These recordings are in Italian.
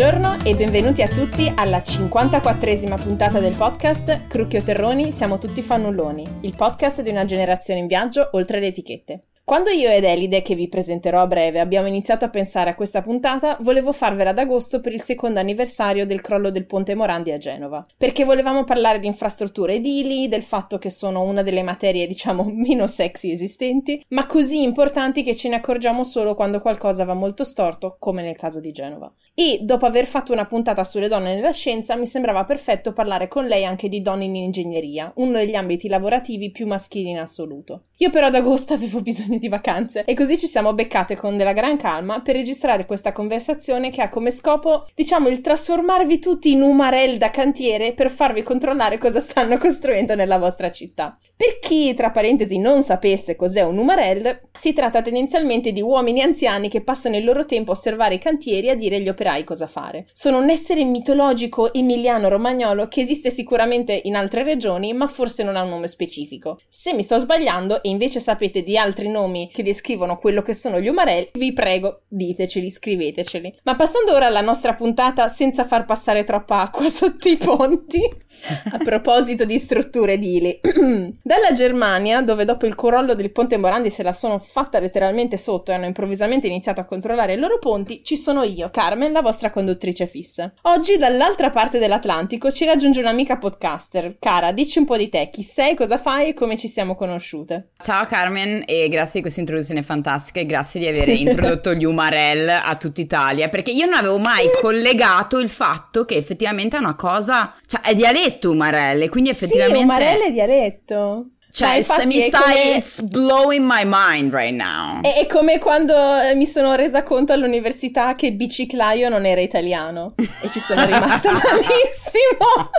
Buongiorno e benvenuti a tutti alla 54esima puntata del podcast Crucchio Terroni Siamo tutti fannulloni, il podcast di una generazione in viaggio oltre le etichette. Quando io ed Elide, che vi presenterò a breve, abbiamo iniziato a pensare a questa puntata, volevo farvela ad agosto per il secondo anniversario del crollo del ponte Morandi a Genova, perché volevamo parlare di infrastrutture edili, del fatto che sono una delle materie, diciamo, meno sexy esistenti, ma così importanti che ce ne accorgiamo solo quando qualcosa va molto storto, come nel caso di Genova. E dopo aver fatto una puntata sulle donne nella scienza, mi sembrava perfetto parlare con lei anche di donne in ingegneria, uno degli ambiti lavorativi più maschili in assoluto. Io però ad agosto avevo bisogno di vacanze e così ci siamo beccate con della gran calma per registrare questa conversazione che ha come scopo, diciamo, il trasformarvi tutti in umarell da cantiere per farvi controllare cosa stanno costruendo nella vostra città. Per chi, tra parentesi, non sapesse cos'è un umarell, si tratta tendenzialmente di uomini anziani che passano il loro tempo a osservare i cantieri e a dire agli operai cosa fare. Sono un essere mitologico emiliano-romagnolo che esiste sicuramente in altre regioni, ma forse non ha un nome specifico. Se mi sto sbagliando invece sapete di altri nomi che descrivono quello che sono gli umarell, vi prego, diteceli, scriveteceli. Ma passando ora alla nostra puntata senza far passare troppa acqua sotto i ponti. A proposito di strutture edili, dalla Germania, dove dopo il crollo del ponte Morandi se la sono fatta letteralmente sotto e hanno improvvisamente iniziato a controllare i loro ponti, ci sono io, Carmen, la vostra conduttrice fissa. Oggi, dall'altra parte dell'Atlantico, ci raggiunge un'amica podcaster. Cara, dici un po' di te, chi sei, cosa fai e come ci siamo conosciute. Ciao Carmen e grazie di questa introduzione fantastica e grazie di aver introdotto gli Umarell a tutta Italia, perché io non avevo mai collegato il fatto che effettivamente è una cosa, cioè è dialetto dialetto umarelle, quindi effettivamente... Sì, umarelle è dialetto. Cioè, se mi stai, come... it's blowing my mind right now. È, è, come quando eh, mi sono resa conto all'università che biciclaio non era italiano e ci sono rimasta malissimo.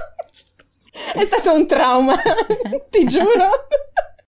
è stato un trauma, ti giuro.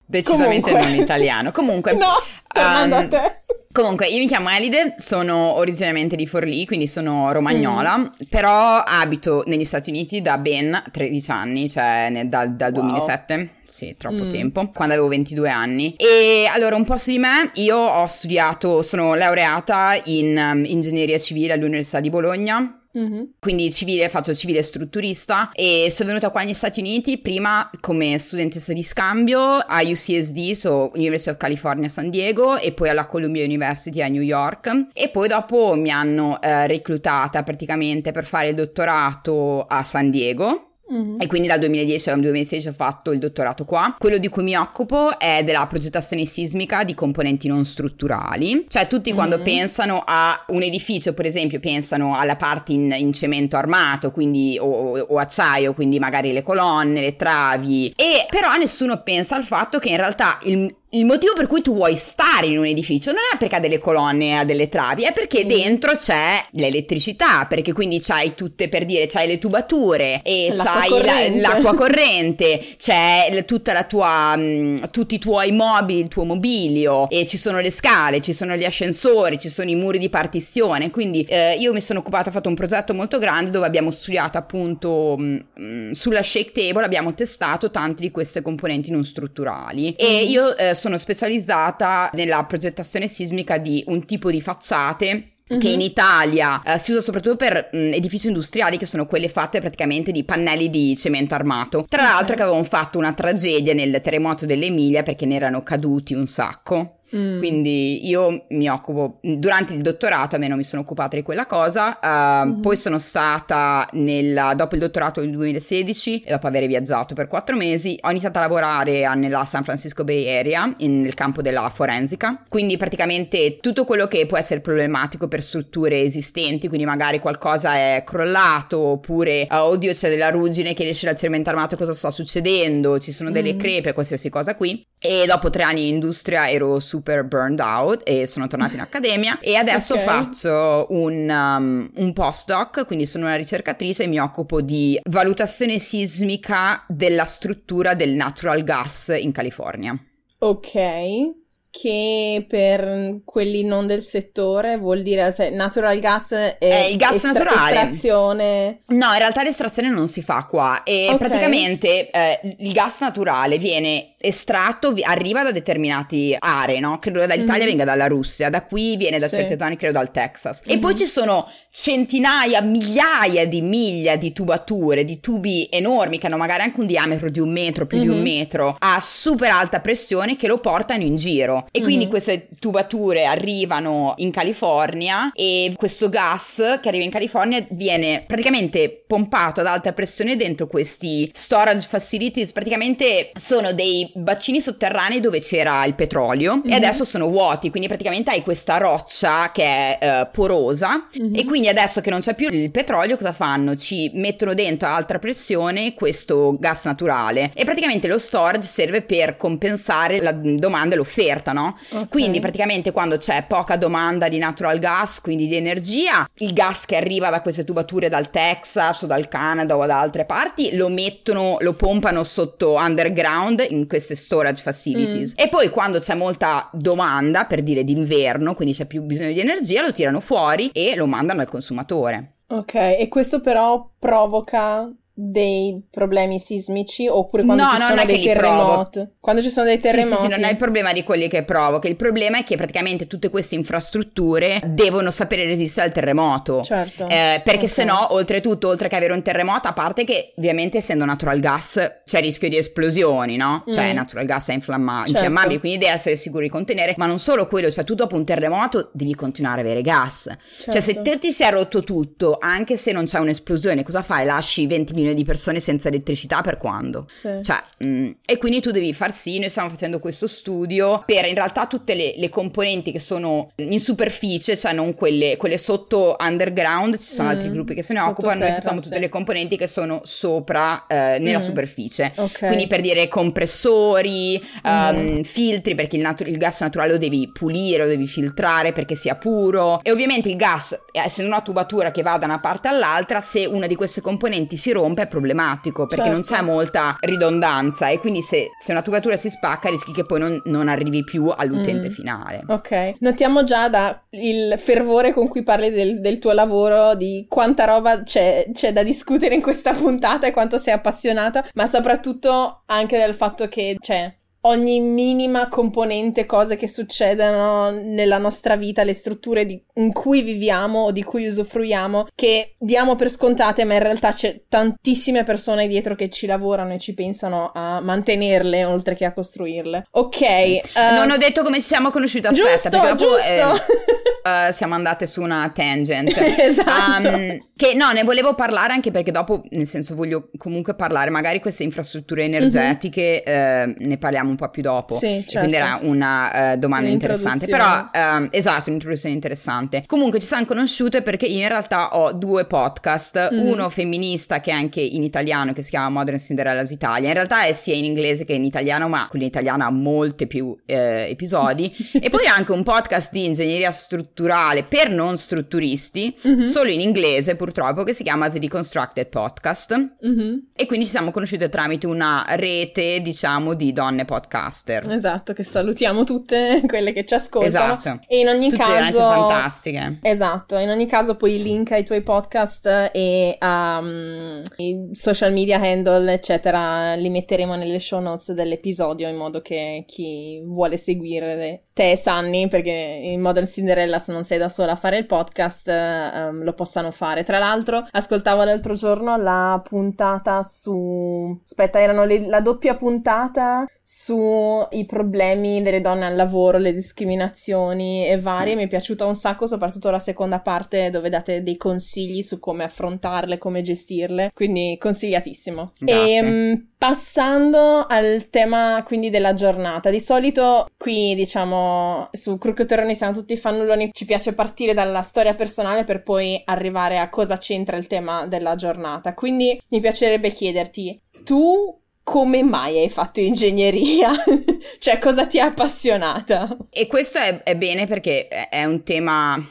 Decisamente Comunque. non italiano. Comunque, no, tornando um, a te. Comunque, io mi chiamo Elide, sono originariamente di Forlì, quindi sono romagnola, mm. però abito negli Stati Uniti da ben 13 anni, cioè ne, dal, dal wow. 2007. Sì, troppo mm. tempo, quando avevo 22 anni. E allora, un po' su di me, io ho studiato, sono laureata in um, ingegneria civile all'Università di Bologna Mm-hmm. Quindi civile, faccio civile strutturista e sono venuta qua negli Stati Uniti prima come studentessa di scambio a UCSD, so University of California San Diego e poi alla Columbia University a New York e poi dopo mi hanno eh, reclutata praticamente per fare il dottorato a San Diego Mm-hmm. E quindi dal 2010 al 2016 ho fatto il dottorato qua. Quello di cui mi occupo è della progettazione sismica di componenti non strutturali. Cioè tutti mm-hmm. quando pensano a un edificio, per esempio, pensano alla parte in, in cemento armato, quindi o, o, acciaio, quindi magari le colonne, le travi. E però nessuno pensa al fatto che in realtà il, il motivo per cui tu vuoi stare in un edificio non è perché ha delle colonne e ha delle travi, è perché mm. dentro c'è l'elettricità, perché quindi c'hai tutte per dire, c'hai le tubature e l'acqua c'hai corrente. La, l'acqua corrente, c'è tutta la tua, mh, mm, tutti i tuoi mobili, il tuo mobilio e ci sono le scale, ci sono gli ascensori, ci sono i muri di partizione, quindi eh, io mi sono occupata, ho fatto un progetto molto grande dove abbiamo studiato appunto mh, mm, sulla shake table, abbiamo testato tante di queste componenti non strutturali e io eh, sono specializzata nella progettazione sismica di un tipo di facciate che in mhm. Italia uh, si usa soprattutto per mh, edifici industriali che sono quelle fatte praticamente di pannelli di cemento armato. Tra l'altro che avevano fatto una tragedia nel terremoto dell'Emilia perché ne erano caduti un sacco. Mm. Quindi io mi occupo, durante il dottorato almeno mi sono occupata di quella cosa, uh, mm. poi sono stata nel, dopo il dottorato nel 2016 e dopo aver viaggiato per quattro mesi ho iniziato a lavorare nella San Francisco Bay Area in, nel campo della forensica, quindi praticamente tutto quello che può essere problematico per strutture esistenti, quindi magari qualcosa è crollato oppure uh, oddio c'è della ruggine che esce dal cemento armato cosa sta succedendo, ci sono delle mm. crepe, qualsiasi cosa qui e dopo tre anni in industria ero super burned out e sono tornata in accademia e adesso okay. faccio un, um, un postdoc, quindi sono una ricercatrice e mi occupo di valutazione sismica della struttura del natural gas in California. Ok che per quelli non del settore vuol dire cioè, natural gas è, è il gas estra- naturale. Estrazione. No, in realtà l'estrazione non si fa qua e okay. praticamente eh, il gas naturale viene estratto arriva da determinate aree, no? Credo dall'Italia mm-hmm. venga dalla Russia, da qui viene da sì. certe zone, credo dal Texas. Mm-hmm. E poi ci sono centinaia, migliaia di miglia di tubature, di tubi enormi che hanno magari anche un diametro di un metro, più mm-hmm. di un mhm. metro, a super alta pressione che lo portano in giro. E quindi queste tubature arrivano in California e questo gas che arriva in California viene praticamente pompato ad alta pressione dentro questi storage facilities, praticamente sono dei bacini sotterranei dove c'era il petrolio mm-hmm. e adesso sono vuoti, quindi praticamente hai questa roccia che è uh, porosa mm-hmm. e quindi adesso che non c'è più il petrolio cosa fanno? Ci mettono dentro a alta pressione questo gas naturale e praticamente lo storage serve per compensare la domanda e l'offerta, no? Okay. Quindi praticamente quando c'è poca domanda di natural gas, quindi di energia, il gas che arriva da queste tubature dal Texas o dal Canada o da altre parti lo mettono, lo pompano sotto underground in queste storage facilities. Mm. E poi quando c'è molta domanda, per dire d'inverno, quindi c'è più bisogno di energia, lo tirano fuori e lo mandano al consumatore. Ok, e questo però provoca dei problemi sismici oppure quando no, ci sono dei terremoti quando ci sono dei terremoti sì, sì, sì, non è il problema di quelli che provoca il problema è che praticamente tutte queste infrastrutture devono sapere resistere al terremoto certo eh, perché okay. se no oltretutto oltre che avere un terremoto a parte che ovviamente essendo natural gas c'è rischio di esplosioni no? Cioè, mm. natural gas è inflamma- certo. infiammabile quindi devi essere sicuro di contenere ma non solo quello cioè tu dopo un terremoto devi continuare a avere gas certo. cioè se certo. te ti si è rotto tutto anche se non c'è un'esplosione cosa fai? lasci 20 milioni di persone senza elettricità per quando? Sì. Cioè, mh, mm, e quindi tu devi far sì, noi stiamo facendo questo studio per in realtà tutte le, le componenti che sono in superficie, cioè non quelle, quelle sotto underground, ci sono mm, altri gruppi che se ne occupano, noi facciamo tutte sì. le componenti che sono sopra eh, nella mm. superficie. Okay. Quindi per dire compressori, um, filtri, perché il, natu- il gas naturale lo devi pulire, lo devi filtrare perché sia puro. E ovviamente il gas, essendo una tubatura che va da una parte all'altra, se una di queste componenti si rompe è problematico perché certo. non c'è molta ridondanza e quindi se, se, una tubatura si spacca rischi che poi non, non arrivi più all'utente mm. finale. Ok, notiamo già da il fervore con cui parli del, del tuo lavoro, di quanta roba c'è, c'è, da discutere in questa puntata e quanto sei appassionata, ma soprattutto anche del fatto che c'è ogni minima componente, cose che succedono nella nostra vita, le strutture di, in cui viviamo o di cui usufruiamo, che diamo per scontate, ma in realtà c'è tantissime persone dietro che ci lavorano e ci pensano a mantenerle oltre che a costruirle. Ok. Sì. Uh, non ho detto come ci siamo conosciute, aspetta, giusto, perché dopo eh, uh, siamo andate su una tangent. esatto. Um, che no, ne volevo parlare anche perché dopo, nel senso, voglio comunque parlare, magari queste infrastrutture energetiche, mm-hmm. uh, ne parliamo un po' più dopo. Sì, certo. Quindi era una uh, domanda interessante. Però, um, esatto, un'introduzione interessante. Comunque ci siamo conosciute perché io in realtà ho due podcast, mm. uno femminista che è anche in italiano, che si chiama Modern Cinderella's Italia. In realtà è sia in inglese che in italiano, ma quello in italiano ha molti più eh, episodi. e poi anche un podcast di ingegneria strutturale per non strutturisti, mm-hmm. solo in inglese purtroppo, che si chiama The Deconstructed Podcast. Mm-hmm. E quindi ci siamo conosciute tramite una rete, diciamo, di donne podcast podcaster. Esatto, che salutiamo tutte quelle che ci ascoltano. Esatto. E in ogni tutte caso... fantastiche. Esatto, in ogni caso poi link ai tuoi podcast e um, i social media handle, eccetera, li metteremo nelle show notes dell'episodio in modo che chi vuole seguire te, Sunny, perché in Modern Cinderella se non sei da sola a fare il podcast um, lo possano fare. Tra l'altro, ascoltavo l'altro giorno la puntata su... Aspetta, erano le... la doppia puntata sui problemi delle donne al lavoro, le discriminazioni e varie. Sì. Mi è piaciuta un sacco, soprattutto la seconda parte dove date dei consigli su come affrontarle, come gestirle. Quindi consigliatissimo. Grazie. E um, passando al tema quindi della giornata, di solito qui diciamo su Crucchio Terroni siamo tutti fannulloni, ci piace partire dalla storia personale per poi arrivare a cosa c'entra il tema della giornata. Quindi mi piacerebbe chiederti, tu come mai hai fatto ingegneria? cioè, cosa ti ha appassionata? E questo è, è bene perché è un tema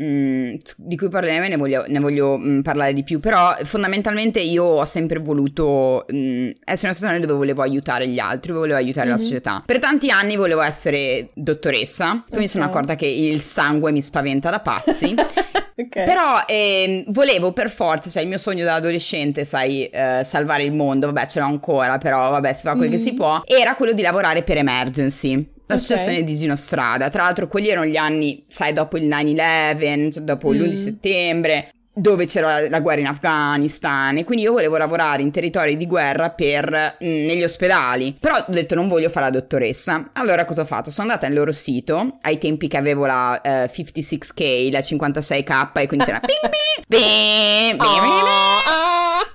Mm, di cui parleremo e ne voglio, ne voglio mm, parlare di più, però fondamentalmente io ho sempre voluto mm, essere una situazione dove volevo aiutare gli altri, volevo aiutare mm-hmm. la mhm. società. Per tanti anni volevo essere dottoressa, poi okay. mi sono accorta che il sangue mi spaventa da pazzi okay. Però eh, volevo per forza, cioè il mio sogno da adolescente, sai, eh, salvare il mondo, vabbè ce l'ho ancora, però vabbè si fa quel mm. che si può, era quello di lavorare per Emergency l'associazione okay. di Gino Strada. Tra l'altro, quelli erano gli anni, sai, dopo il 9-11, dopo mm. l'11 settembre dove c'era la guerra in Afghanistan e quindi io volevo lavorare in territori di guerra per, mh, negli ospedali però ho detto non voglio fare la dottoressa allora cosa ho fatto? sono andata nel loro sito ai tempi che avevo la eh, 56k la 56k e quindi c'era bing bing bing bing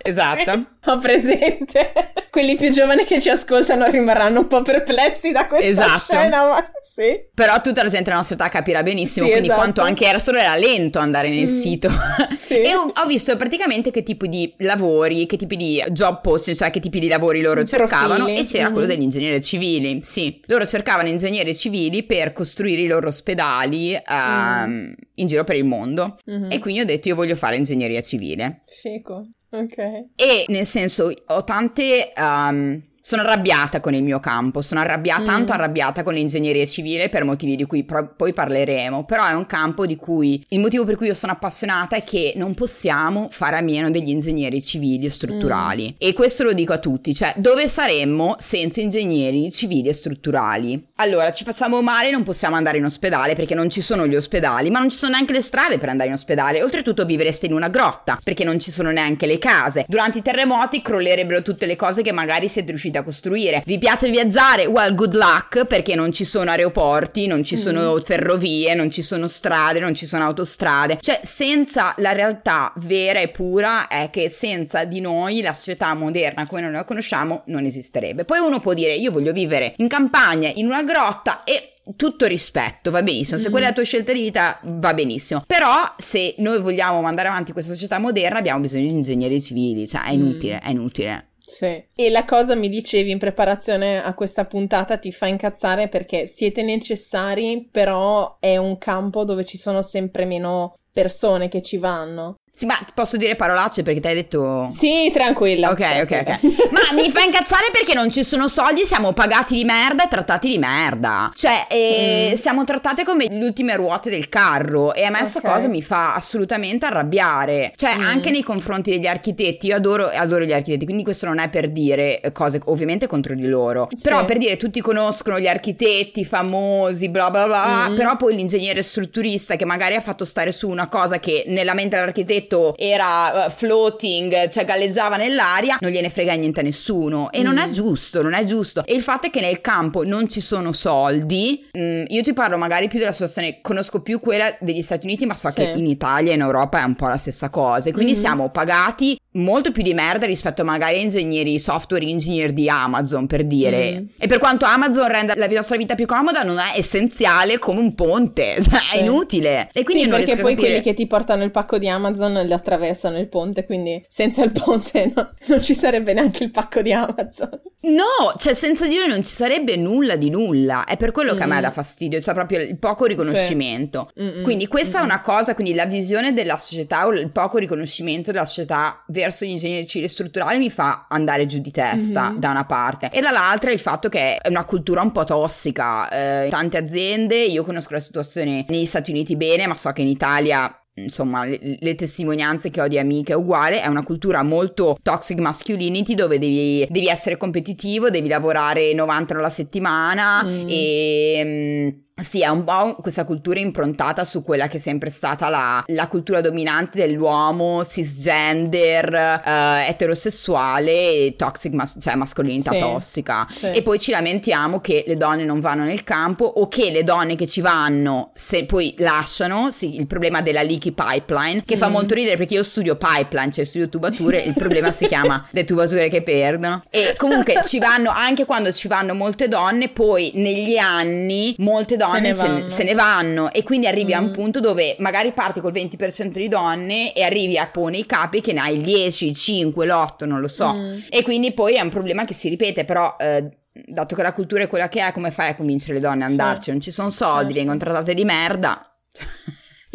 esatto ho presente quelli più giovani che ci ascoltano rimarranno un po' perplessi da questa esatto. scena ma sì. Però tutta la gente della nostra età capirà benissimo, sì, quindi esatto. quanto anche era solo era lento andare nel mm. sito. Sì. e ho, ho, visto praticamente che tipi di lavori, che tipi di job post, cioè che tipi di lavori loro Profili. cercavano e c'era mm. quello degli ingegneri civili. Sì, loro cercavano ingegneri civili per costruire i loro ospedali uh, mm. in giro per il mondo. Mm-hmm. E quindi ho detto io voglio fare ingegneria civile. Fico. Ok. E nel senso ho tante um, sono arrabbiata con il mio campo, sono arrabbiata, mm. tanto arrabbiata con l'ingegneria civile per motivi di cui pro- poi parleremo, però è un campo di cui il motivo per cui io sono appassionata è che non possiamo fare a meno degli ingegneri civili e strutturali. Mm. E questo lo dico a tutti, cioè dove saremmo senza ingegneri civili e strutturali? Allora, ci facciamo male, non possiamo andare in ospedale perché non ci sono gli ospedali, ma non ci sono neanche le strade per andare in ospedale. Oltretutto vivreste in una grotta perché non ci sono neanche le case. Durante i terremoti crollerebbero tutte le cose che magari siete riusciti riusciti a costruire. Vi piace viaggiare? Well, good luck perché non ci sono aeroporti, non ci sono mm. ferrovie, non ci sono strade, non ci sono autostrade. Cioè, senza la realtà vera e pura è che senza di noi la società moderna come noi la conosciamo non esisterebbe. Poi uno può dire io voglio vivere in campagna, in una grotta e tutto rispetto, va benissimo, se mm quella è la tua scelta di vita va benissimo, però se noi vogliamo mandare avanti questa società moderna abbiamo bisogno di ingegneri civili, cioè è inutile, mm. è inutile. Sì. E la cosa mi dicevi in preparazione a questa puntata ti fa incazzare perché siete necessari, però è un campo dove ci sono sempre meno persone che ci vanno. Sì, ma posso dire parolacce perché ti hai detto. Sì, tranquilla. Ok, ok, ok. ma mi fa incazzare perché non ci sono soldi, siamo pagati di merda e trattati di merda. Cioè, eh, mm. siamo trattate come le ultime ruote del carro. E a me questa okay. cosa mi fa assolutamente arrabbiare. Cioè, mm. anche nei confronti degli architetti, io adoro, adoro, gli architetti, quindi questo non è per dire cose ovviamente contro di loro. Sì. Però per dire, tutti conoscono gli architetti famosi, bla bla bla. Mm. Però poi l'ingegnere strutturista che magari ha fatto stare su una cosa che nella mente dell'architetto oggetto era uh, floating, cioè galleggiava nell'aria, non gliene frega niente a nessuno. E mm. non è mm. giusto, non è giusto. E il fatto è che nel campo non ci sono soldi. Mm, io ti parlo magari più della situazione, conosco più quella degli Stati Uniti, ma so sì. che in Italia e in Europa è un po' la stessa cosa. Quindi mm. siamo pagati molto più di merda rispetto magari a ingegneri, software engineer di Amazon, per dire. Mm. E per quanto Amazon renda la nostra vita più comoda, non è essenziale come un ponte, cioè sì. è inutile. E quindi sì, non perché poi quelli che ti portano il pacco di Amazon le attraversano il ponte, quindi senza il ponte no, non ci sarebbe neanche il pacco di Amazon. No, cioè senza di noi non ci sarebbe nulla di nulla. È per quello mm. che a me mm. dà fastidio, cioè proprio il poco riconoscimento. Sì. Quindi questa è una cosa, quindi la visione della società o il poco riconoscimento della società verso gli ingegneri civili strutturali mi fa andare giù di testa mm-hmm. da una parte. E dall'altra il fatto che è una cultura un po' tossica. Eh, tante aziende, io conosco la situazione negli Stati Uniti bene, ma so che in Italia insomma le, le, testimonianze che ho di amiche è uguale, è una cultura molto toxic masculinity dove devi, devi essere competitivo, devi lavorare 90 ore alla settimana mm. e... Sì, è un po' questa cultura improntata su quella che è sempre stata la, la cultura dominante dell'uomo cisgender, uh, eterosessuale e toxic, mas- cioè mascolinità sì, tossica. Sì. E poi ci lamentiamo che le donne non vanno nel campo o che le donne che ci vanno, se poi lasciano, sì, il problema della leaky pipeline, che mm. fa molto ridere perché io studio pipeline, cioè studio tubature, il problema si chiama le tubature che perdono. E comunque ci vanno, anche quando ci vanno molte donne, poi negli anni molte donne donne se ne, se ne, vanno e quindi arrivi mm. a un mm. punto dove magari parti col 20% di donne e arrivi a pone i capi che ne hai il 10, il 5, l'8, non lo so. Mm. E quindi poi è un problema che si ripete, però... Eh, dato che la cultura è quella che è, come fai a convincere le donne ad andarci? Sì. Non ci sono soldi, sì. vengono trattate di merda.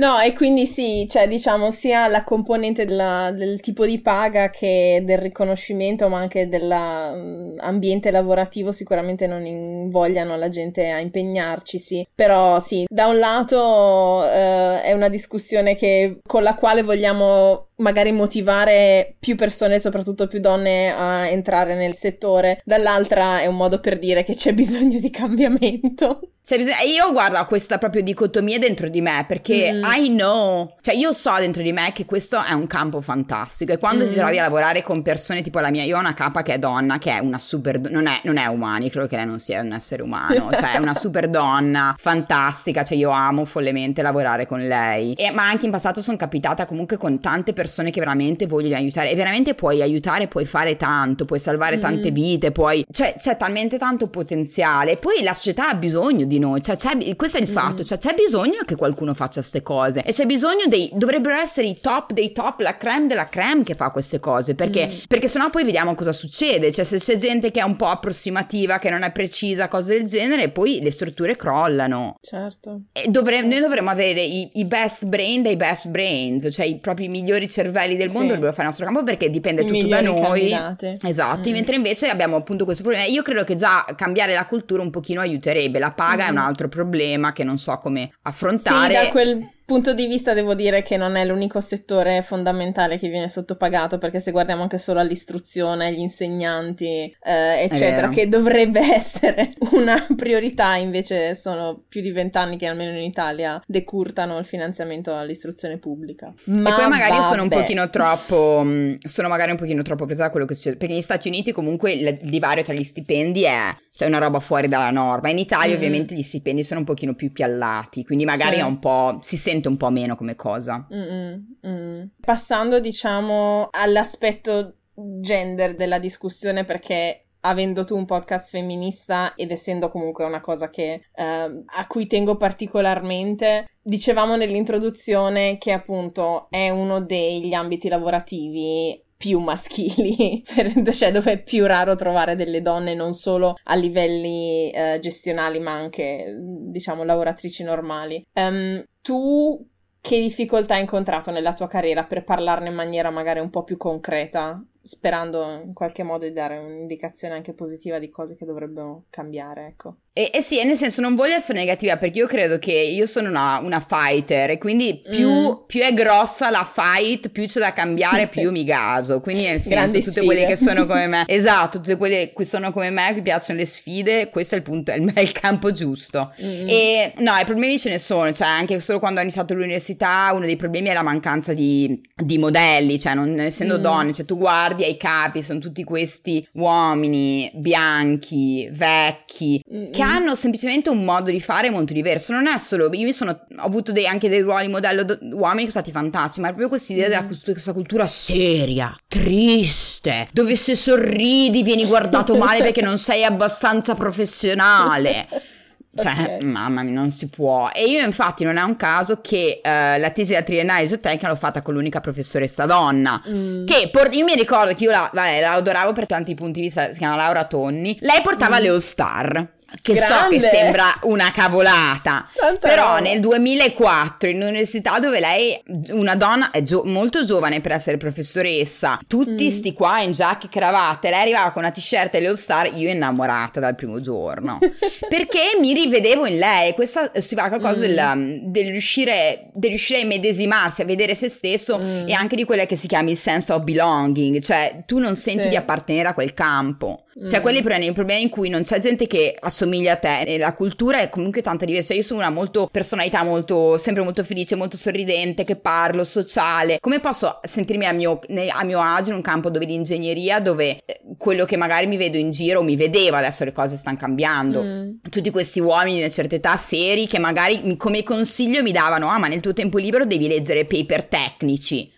No, e quindi sì, cioè diciamo sia la componente della, del tipo di paga che del riconoscimento, ma anche dell'ambiente mm, lavorativo sicuramente non invogliano la gente a impegnarci, sì. Però sì, da un lato eh, è una discussione che, con la quale vogliamo magari motivare più persone, soprattutto più donne, a entrare nel settore, dall'altra è un modo per dire che c'è bisogno di cambiamento. Cioè, bisogna... io guardo questa proprio dicotomia dentro di me perché mm. I know, cioè io so dentro di me che questo è un campo fantastico. E quando mm. ti trovi a lavorare con persone tipo la mia, io ho una capa che è donna, che è una super, non è, non è umana, credo che lei non sia un essere umano, cioè è una super donna, fantastica, cioè io amo follemente lavorare con lei, e, ma anche in passato sono capitata comunque con tante persone che veramente vogliono aiutare. E veramente puoi aiutare, puoi fare tanto, puoi salvare mm. tante vite, puoi, cioè c'è talmente tanto potenziale, poi la società ha bisogno di noi, cioè, questo è il fatto, cioè, c'è bisogno che qualcuno faccia queste cose e c'è bisogno dei, dovrebbero essere i top dei top, la creme della creme che fa queste cose, perché, mm. perché sennò poi vediamo cosa succede, cioè se c'è gente che è un po' approssimativa, che non è precisa, cose del genere, poi le strutture crollano. Certo. E dovre- noi dovremmo avere i, i, best brain dei best brains, cioè i propri migliori cervelli del mondo sì. dovrebbero fare il nostro campo perché dipende I tutto da noi. Candidate. Esatto, mm. mentre invece abbiamo appunto questo problema. Io credo che già cambiare la cultura un pochino aiuterebbe, la paga mm. è un altro problema che non so come affrontare. Sì, da quel punto di vista devo dire che non è l'unico settore fondamentale che viene sottopagato, perché se guardiamo anche solo all'istruzione, agli insegnanti, eh, eccetera, che dovrebbe essere una priorità, invece sono più di vent'anni che almeno in Italia decurtano il finanziamento all'istruzione pubblica. Ma e poi magari vabbè. sono un pochino troppo, mm, sono magari un pochino troppo presa da quello che succede, perché negli Stati Uniti comunque il divario tra gli stipendi è cioè una roba fuori dalla norma. In Italia mm. ovviamente gli stipendi sono un pochino più piallati, quindi magari sì. è un po', si sente un po' meno come cosa. Mm-mm. Passando diciamo all'aspetto gender della discussione perché avendo tu un podcast femminista ed essendo comunque una cosa che, eh, a cui tengo particolarmente, dicevamo nell'introduzione che appunto è uno degli ambiti lavorativi più maschili, cioè dove è più raro trovare delle donne non solo a livelli eh, gestionali ma anche diciamo lavoratrici normali. Um, tu che difficoltà hai incontrato nella tua carriera per parlarne in maniera magari un po' più concreta sperando in qualche modo di dare un'indicazione anche positiva di cose che dovrebbero cambiare, ecco. E, e sì, nel senso non voglio essere negativa perché io credo che io sono una, una fighter e quindi più, mm. più, è grossa la fight, più c'è da cambiare, più io mi gaso. Quindi nel senso Grandi tutte sfide. quelle che sono come me, esatto, tutte quelle che sono come me, che piacciono le sfide, questo è il punto, è il, è il campo giusto. Mm. E no, i problemi ce ne sono, cioè anche solo quando ho iniziato l'università uno dei problemi è la mancanza di, di modelli, cioè non, non essendo mm. donne, cioè tu guardi guardi ai capi sono tutti questi uomini bianchi, vecchi, mm-hmm. che hanno semplicemente un modo di fare molto diverso. Non è solo, io sono, ho avuto dei, anche dei ruoli modello do, uomini che sono stati fantastici, ma è proprio questa idea mm-hmm. della questa cultura seria, triste, dove se sorridi vieni guardato male perché non sei abbastanza professionale. Cioè, okay. mamma mia, non si può. E io, infatti, non è un caso che uh, la tesi da triennale zootecnica l'ho fatta con l'unica professoressa donna. Mm. Che por- io mi ricordo che io la, vabbè, la adoravo per tanti punti di vista. Si chiama Laura Tonni. Lei portava mm. le All Star. Che Grande. so che sembra una cavolata, Tanta però roba. nel 2004 in università dove lei, una donna gio- molto giovane per essere professoressa, tutti mm. sti qua in giacche e cravatte, lei arrivava con una t-shirt e le all star, io innamorata dal primo giorno, perché mi rivedevo in lei, questa si va qualcosa mm. del, del, riuscire, del, riuscire, a immedesimarsi, a vedere se stesso mm. e anche di quella che si chiama il sense of belonging, cioè tu non senti sì. di appartenere a quel campo. Cioè, mm. quelli problemi, i problemi in cui non c'è gente che assomiglia a te e la cultura è comunque tanta diversa. Io sono una molto personalità molto, sempre molto felice, molto sorridente, che parlo, sociale. Come posso sentirmi a mio, a mio agio in un campo dove l'ingegneria, dove eh, quello che magari mi vedo in giro, mi vedeva, adesso le cose stanno cambiando. Mm. Tutti questi uomini di una certa età seri che magari come consiglio mi davano, ah ma nel tuo tempo libero devi leggere paper tecnici.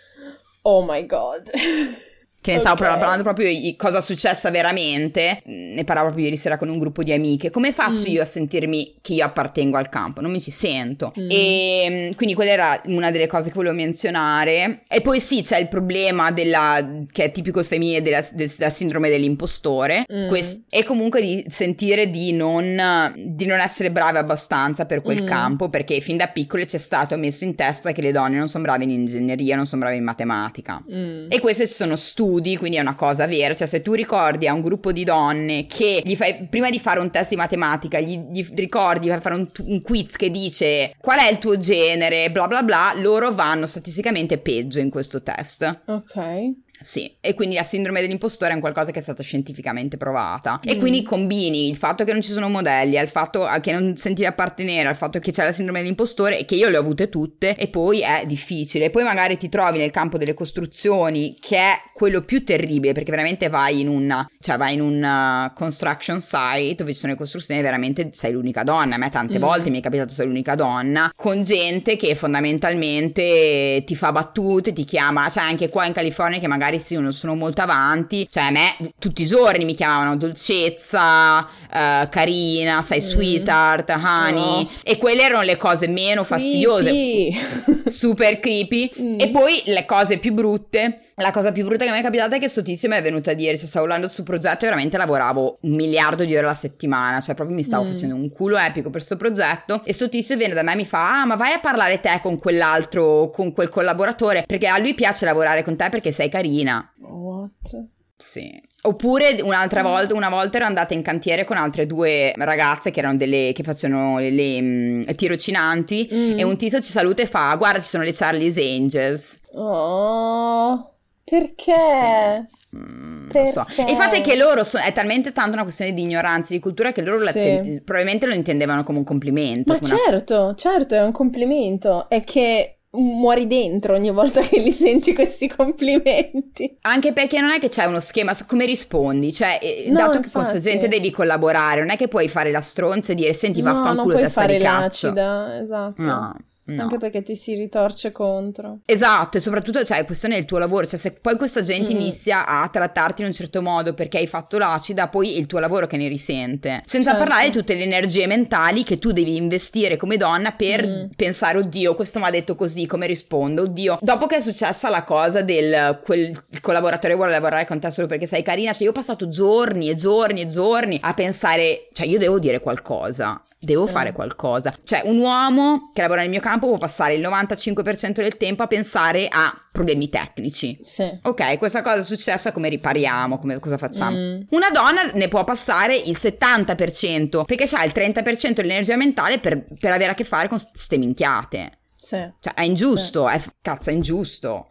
Oh my god. che ne okay. stavo parlando proprio di cosa è successa veramente, ne parlavo proprio ieri sera con un gruppo di amiche, come faccio mm. io a sentirmi che io appartengo al campo? Non mi ci sento. Mm. E mm, quindi quella era una delle cose che volevo menzionare. E poi sì, c'è il problema della, che è tipico femminile della, del, della sindrome dell'impostore, mm. Quest, e comunque di sentire di non, di non essere brave abbastanza per quel mm. campo, perché fin da piccole c'è stato messo in testa che le donne non sono brave in ingegneria, non sono brave in matematica. Mm. E questi sono studi studi, quindi è una cosa vera, cioè se tu ricordi a un gruppo di donne che gli fai, prima di fare un test di matematica, gli, gli ricordi, fai fare un, un, quiz che dice qual è il tuo genere, bla bla bla, loro vanno statisticamente peggio in questo test. Ok. Sì, e quindi la sindrome dell'impostore è un qualcosa che è stata scientificamente provata. Mm. E quindi combini il fatto che non ci sono modelli, al fatto che non senti di appartenere, al fatto che c'è la sindrome dell'impostore e che io le ho avute tutte e poi è difficile. Poi magari ti trovi nel campo delle costruzioni che è quello più terribile perché veramente vai in una, cioè vai in un uh, construction site dove ci sono le costruzioni e veramente sei l'unica donna. A me tante mm. volte mi è capitato sei l'unica donna con gente che fondamentalmente ti fa battute, ti chiama, cioè anche qua in California che magari sì, non sono molto avanti, cioè a me tutti i giorni mi chiamavano dolcezza, uh, carina, sai, mm. sweetheart, honey, oh. e quelle erano le cose meno fastidiose, creepy. super creepy, mm. e poi le cose più brutte la cosa più brutta che mi è capitata è che sto tizio mi è venuto a dire, cioè stavo lavorando su progetto e veramente lavoravo un miliardo di ore alla settimana, cioè proprio mi stavo mm. facendo un culo epico per questo progetto e sto tizio viene da me e mi fa, ah ma vai a parlare te con quell'altro, con quel collaboratore, perché a lui piace lavorare con te perché sei carina. What? Sì. Oppure un'altra volta, una volta ero andata in cantiere con altre due ragazze che erano delle che facevano le, le mm, tirocinanti mm. e un tizio ci saluta e fa guarda ci sono le Charlie's Angels. Oh. Perché? Sì. Mm, Perché? So. il fatto è che loro so, è talmente tanto una questione di ignoranza di cultura che loro sì. te- probabilmente lo intendevano come un complimento. Ma una... certo, certo, è un complimento. È che muori dentro ogni volta che li senti questi complimenti. Anche perché non è che c'è uno schema su come rispondi, cioè eh, no, dato infatti. che con questa gente devi collaborare, non è che puoi fare la stronza e dire senti no, vaffanculo testa di cazzo. L'acida, esatto. No. No. Anche perché ti si ritorce contro. Esatto, e soprattutto, cioè, questione del tuo lavoro, cioè se poi questa gente mm. inizia a trattarti in un certo modo perché hai fatto l'acida, poi è il tuo lavoro che ne risente. Senza certo. parlare di tutte le energie mentali che tu devi investire come donna per mm. pensare, oddio, questo mi ha detto così, come rispondo, oddio. Dopo che è successa la cosa del quel collaboratore vuole lavorare con te solo perché sei carina, cioè io ho passato giorni e giorni e giorni a pensare, cioè io devo dire qualcosa, devo sì. fare qualcosa. Cioè un uomo che lavora nel mio campo può passare il 95% del tempo a pensare a problemi tecnici. Sì. Ok, questa cosa è successa, come ripariamo, come, cosa facciamo? Mm. Una donna ne può passare il 70% perché ha il 30% dell'energia mentale per, per avere a che fare con queste minchiate. Sì. Cioè, è ingiusto, sì. è, cazzo, è ingiusto.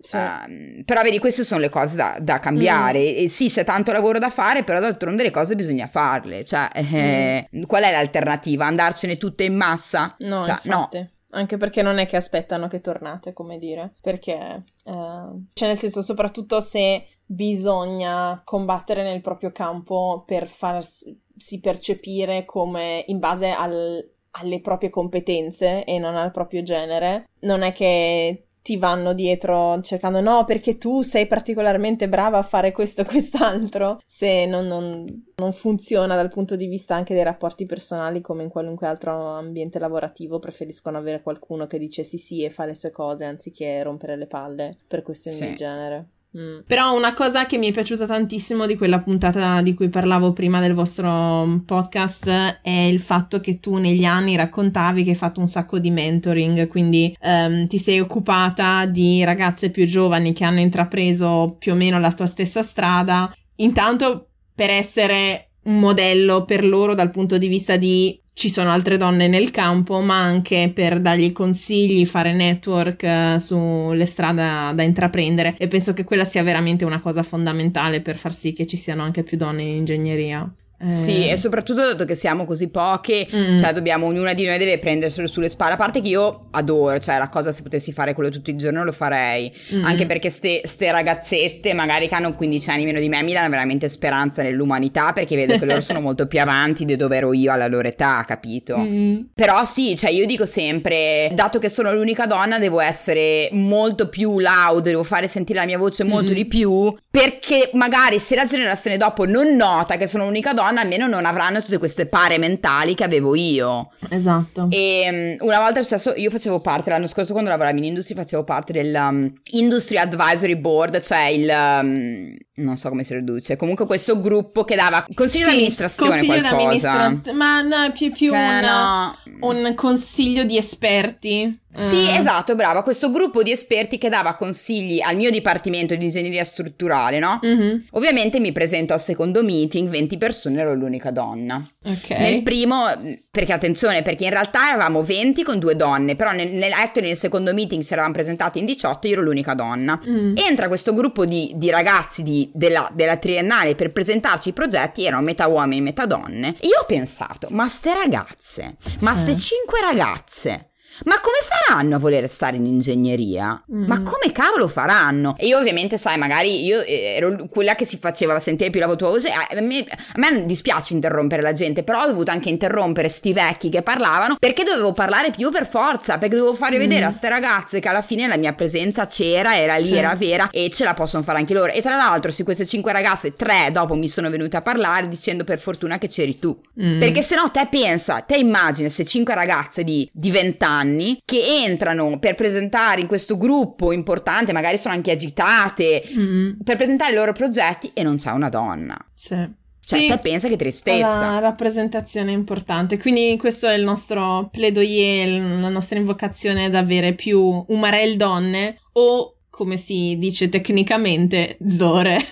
Sì. Uh, però vedi, queste sono le cose da, da cambiare. Mm. E sì, c'è tanto lavoro da fare, però d'altronde le cose bisogna farle. Cioè, eh, mm. qual è l'alternativa? Andarcene tutte in massa? No, cioè, no. Anche perché non è che aspettano che tornate, come dire, perché, uh, cioè nel senso, soprattutto se bisogna combattere nel proprio campo per farsi percepire come in base al, alle proprie competenze e non al proprio genere, non è che ti vanno dietro cercando no perché tu sei particolarmente brava a fare questo o quest'altro se non, non, non, funziona dal punto di vista anche dei rapporti personali come in qualunque altro ambiente lavorativo preferiscono avere qualcuno che dice sì sì e fa le sue cose anziché rompere le palle per questioni sì. del genere Mm. Però una cosa che mi è piaciuta tantissimo di quella puntata di cui parlavo prima del vostro podcast è il fatto che tu negli anni raccontavi che hai fatto un sacco di mentoring, quindi um, ti sei occupata di ragazze più giovani che hanno intrapreso più o meno la tua stessa strada, intanto per essere un modello per loro dal punto di vista di ci sono altre donne nel campo, ma anche per dargli consigli, fare network uh, sulle strade da intraprendere e penso che quella sia veramente una cosa fondamentale per far sì che ci siano anche più donne in ingegneria. Sì, eh. e soprattutto dato che siamo così poche, mm. cioè dobbiamo, ognuna di noi deve prenderselo sulle spalle. A parte che io adoro, cioè la cosa se potessi fare quello tutto il giorno lo farei. Mm. Anche perché ste, ste, ragazzette, magari che hanno 15 anni meno di me, mi danno veramente speranza nell'umanità perché vedo che loro sono molto più avanti di dove ero io alla loro età, capito? Mm. Però sì, cioè io dico sempre, dato che sono l'unica donna, devo essere molto più loud, devo fare sentire la mia voce molto mm. di più perché magari se la generazione dopo non nota che sono l'unica donna, almeno non avranno tutte queste pare mentali che avevo io. Esatto. E um, una volta successo, io facevo parte, l'anno scorso quando lavoravo in industria, facevo parte del um, Industry Advisory Board, cioè il... Um, non so come si riduce, comunque questo gruppo che dava consiglio sì, d'amministrazione consiglio qualcosa. d'amministrazione, ma no, più, più una, no. un consiglio di esperti. Sì, mm. esatto, brava. Questo gruppo di esperti che dava consigli al mio dipartimento di ingegneria strutturale, no? Mm-hmm. Ovviamente mi presento al secondo meeting, 20 persone, ero l'unica donna. Ok. Nel primo, perché attenzione, perché in realtà eravamo 20 con due donne, però nel, nel, nel secondo meeting ci eravamo presentati in 18, io ero l'unica donna. Mm. Entra questo gruppo di, di ragazzi di, della, della, triennale per presentarci i progetti, erano metà uomini, metà donne. E io ho pensato, ma ste ragazze, ma sì. ste cinque ragazze ma come faranno a voler stare in ingegneria? Mm. Ma come cavolo faranno? E io ovviamente, sai, magari io eh, ero quella che si faceva sentire più la voce. A me, a me dispiace interrompere la gente, però ho dovuto anche interrompere sti vecchi che parlavano perché dovevo parlare più per forza, perché dovevo fare mm. vedere a ste ragazze che alla fine la mia presenza c'era, era lì, sì. era vera e ce la possono fare anche loro. E tra l'altro, su queste cinque ragazze, tre dopo mi sono venute a parlare dicendo per fortuna che c'eri tu. Mm. Perché se no te pensa, te immagina se cinque ragazze di, di 20 anni anni che entrano per presentare in questo gruppo importante, magari sono anche agitate, mm-hmm. per presentare i loro progetti e non c'è una donna. Sì. Cioè, sì, pensa che tristezza. La rappresentazione è importante. Quindi, questo è il nostro plaidoyer, la nostra invocazione ad avere più umarel donne o come si dice tecnicamente, Zore.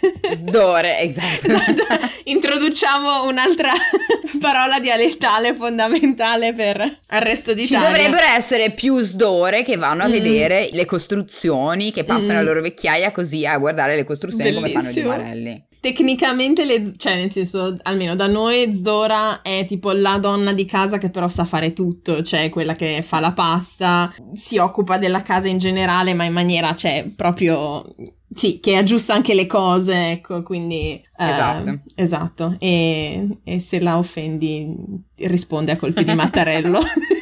Zore, esatto. esatto. Introduciamo un'altra parola dialettale fondamentale per il resto d'Italia. Ci dovrebbero essere più Sdore che vanno a mm. vedere le costruzioni, che passano mm. la loro vecchiaia così a guardare le costruzioni Bellissimo. come fanno gli umarelli. Tecnicamente, le, cioè nel senso, almeno da noi Zdora è tipo la donna di casa che però sa fare tutto, cioè quella che fa la pasta, si occupa della casa in generale, ma in maniera, cioè, proprio sì, che aggiusta anche le cose, ecco, quindi... Esatto. Eh, esatto, e, e, se la offendi risponde a colpi di mattarello.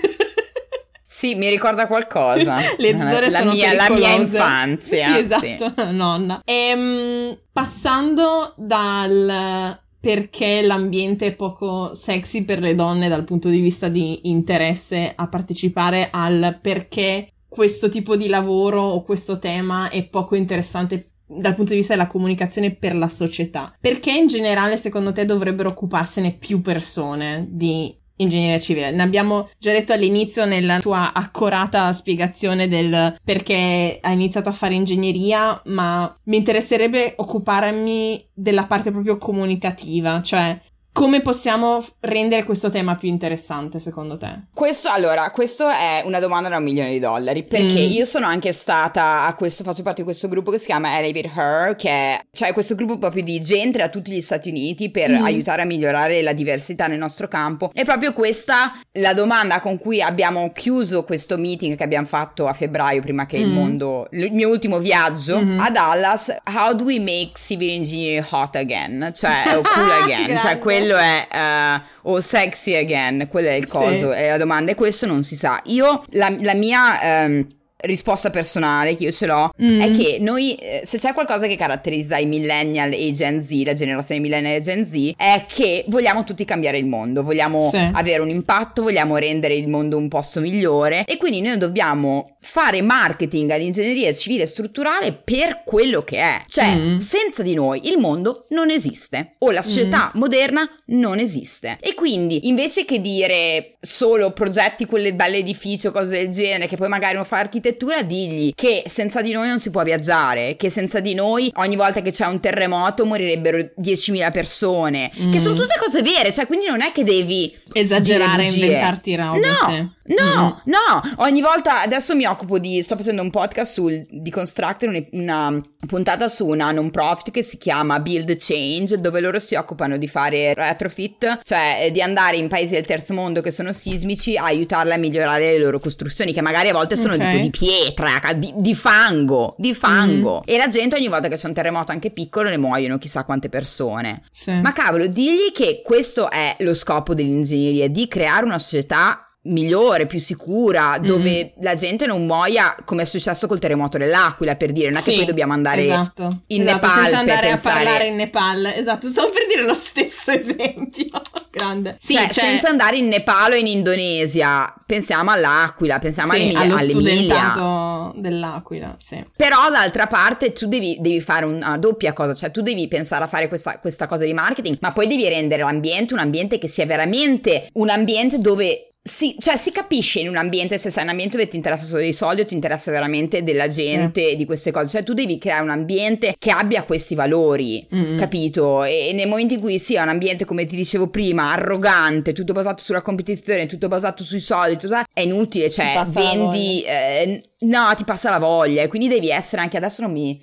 Sì, mi ricorda qualcosa. Le zore la, sono mia, la mia infanzia. Sì, esatto, sì. nonna. E, um, passando dal perché l'ambiente è poco sexy per le donne dal punto di vista di interesse a partecipare al perché questo tipo di lavoro o questo tema è poco interessante dal punto di vista della comunicazione per la società. Perché in generale secondo te dovrebbero occuparsene più persone di ingegneria civile. Ne abbiamo già detto all'inizio nella tua accurata spiegazione del perché hai iniziato a fare ingegneria, ma mi interesserebbe occuparmi della parte proprio comunicativa, cioè come possiamo rendere questo tema più interessante secondo te? Questo, allora, questo è una domanda da un milione di dollari perché mm. io sono anche stata a questo, faccio parte di questo gruppo che si chiama Elevate Her, che è cioè questo gruppo proprio di gente da tutti gli Stati Uniti per mm. aiutare a migliorare la diversità nel nostro campo. E proprio questa la domanda con cui abbiamo chiuso questo meeting che abbiamo fatto a febbraio prima che mm. il mondo, il mio ultimo viaggio mm-hmm. a Dallas, how do we make civil engineering hot again? Cioè, o cool again? cioè, quello quello è uh, o sexy again, quello è il coso, sì. è la domanda e questo non si sa. Io, la, la mia... Um, risposta personale che io ce l'ho mm. è che noi, eh, se c'è qualcosa che caratterizza i millennial e i Gen Z, la generazione millennial e Gen Z, è che vogliamo tutti cambiare il mondo, vogliamo sì. avere un impatto, vogliamo rendere il mondo un posto migliore e quindi noi dobbiamo fare marketing all'ingegneria civile e strutturale per quello che è. Cioè, mm. senza di noi il mondo non esiste o la società mm. moderna non esiste. E quindi invece che dire solo progetti, quelle belle edifici o cose del genere, che poi magari non fa architettura, architettura digli che senza di noi non si può viaggiare, che senza di noi ogni volta che c'è un terremoto morirebbero 10.000 persone, mm. che sono tutte cose vere, cioè quindi non è che devi esagerare, inventarti robe. No, sì. No, mm. no, ogni volta adesso mi occupo di, sto facendo un podcast sul, di Constructor, una, puntata su una non profit che si chiama Build Change, dove loro si occupano di fare retrofit, cioè eh, di andare in paesi del terzo mondo che sono sismici a aiutarle a migliorare le loro costruzioni, che magari a volte sono okay. tipo di pietra, di, di fango, di fango. Mm. E la gente ogni volta che c'è un terremoto anche piccolo ne muoiono chissà quante persone. Sì. Ma cavolo, digli che questo è lo scopo dell'ingegneria, di creare una società migliore, più sicura, dove mm. la gente non muoia come è successo col terremoto dell'Aquila, per dire, non è sì, che poi dobbiamo andare esatto. in esatto, Nepal senza andare a parlare in Nepal. Esatto, stavo per dire lo stesso esempio. Grande. Sì, cioè, cioè, senza andare in Nepal o in Indonesia, pensiamo all'Aquila, pensiamo sì, all'Emilia. dell'Aquila, sì. Però d'altra parte tu devi, devi, fare una doppia cosa, cioè tu devi pensare a fare questa, questa cosa di marketing, ma poi devi rendere l'ambiente un ambiente che sia veramente un ambiente dove sì, cioè si capisce in un ambiente se sei in un ambiente dove ti interessa solo dei soldi o ti interessa veramente della gente, sì. di queste cose. Cioè tu devi creare un ambiente che abbia questi valori, mm-hmm. capito? E, nel momento in cui sia un ambiente, come ti dicevo prima, arrogante, tutto basato sulla competizione, tutto basato sui soldi, tutto, è inutile, cioè vendi... Eh, no, ti passa la voglia e quindi devi essere anche adesso non mi...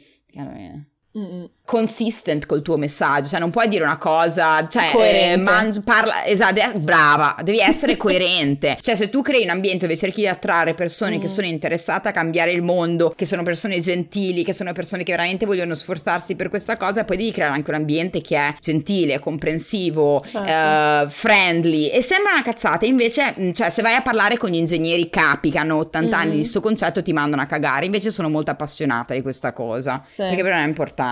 Mm-mm consistent col tuo messaggio, cioè non puoi dire una cosa, cioè eh, mangi, parla, esatto, brava, devi essere coerente, cioè se tu crei un ambiente dove cerchi di attrarre persone mm. che sono interessate a cambiare il mondo, che sono persone gentili, che sono persone che veramente vogliono sforzarsi per questa cosa, poi devi creare anche un ambiente che è gentile, comprensivo, certo. uh, friendly e sembra una cazzata, invece mm, cioè se vai a parlare con gli ingegneri capi che hanno 80 mm. anni di questo concetto ti mandano a cagare, invece sono molto appassionata di questa cosa, sì. perché per me è importante.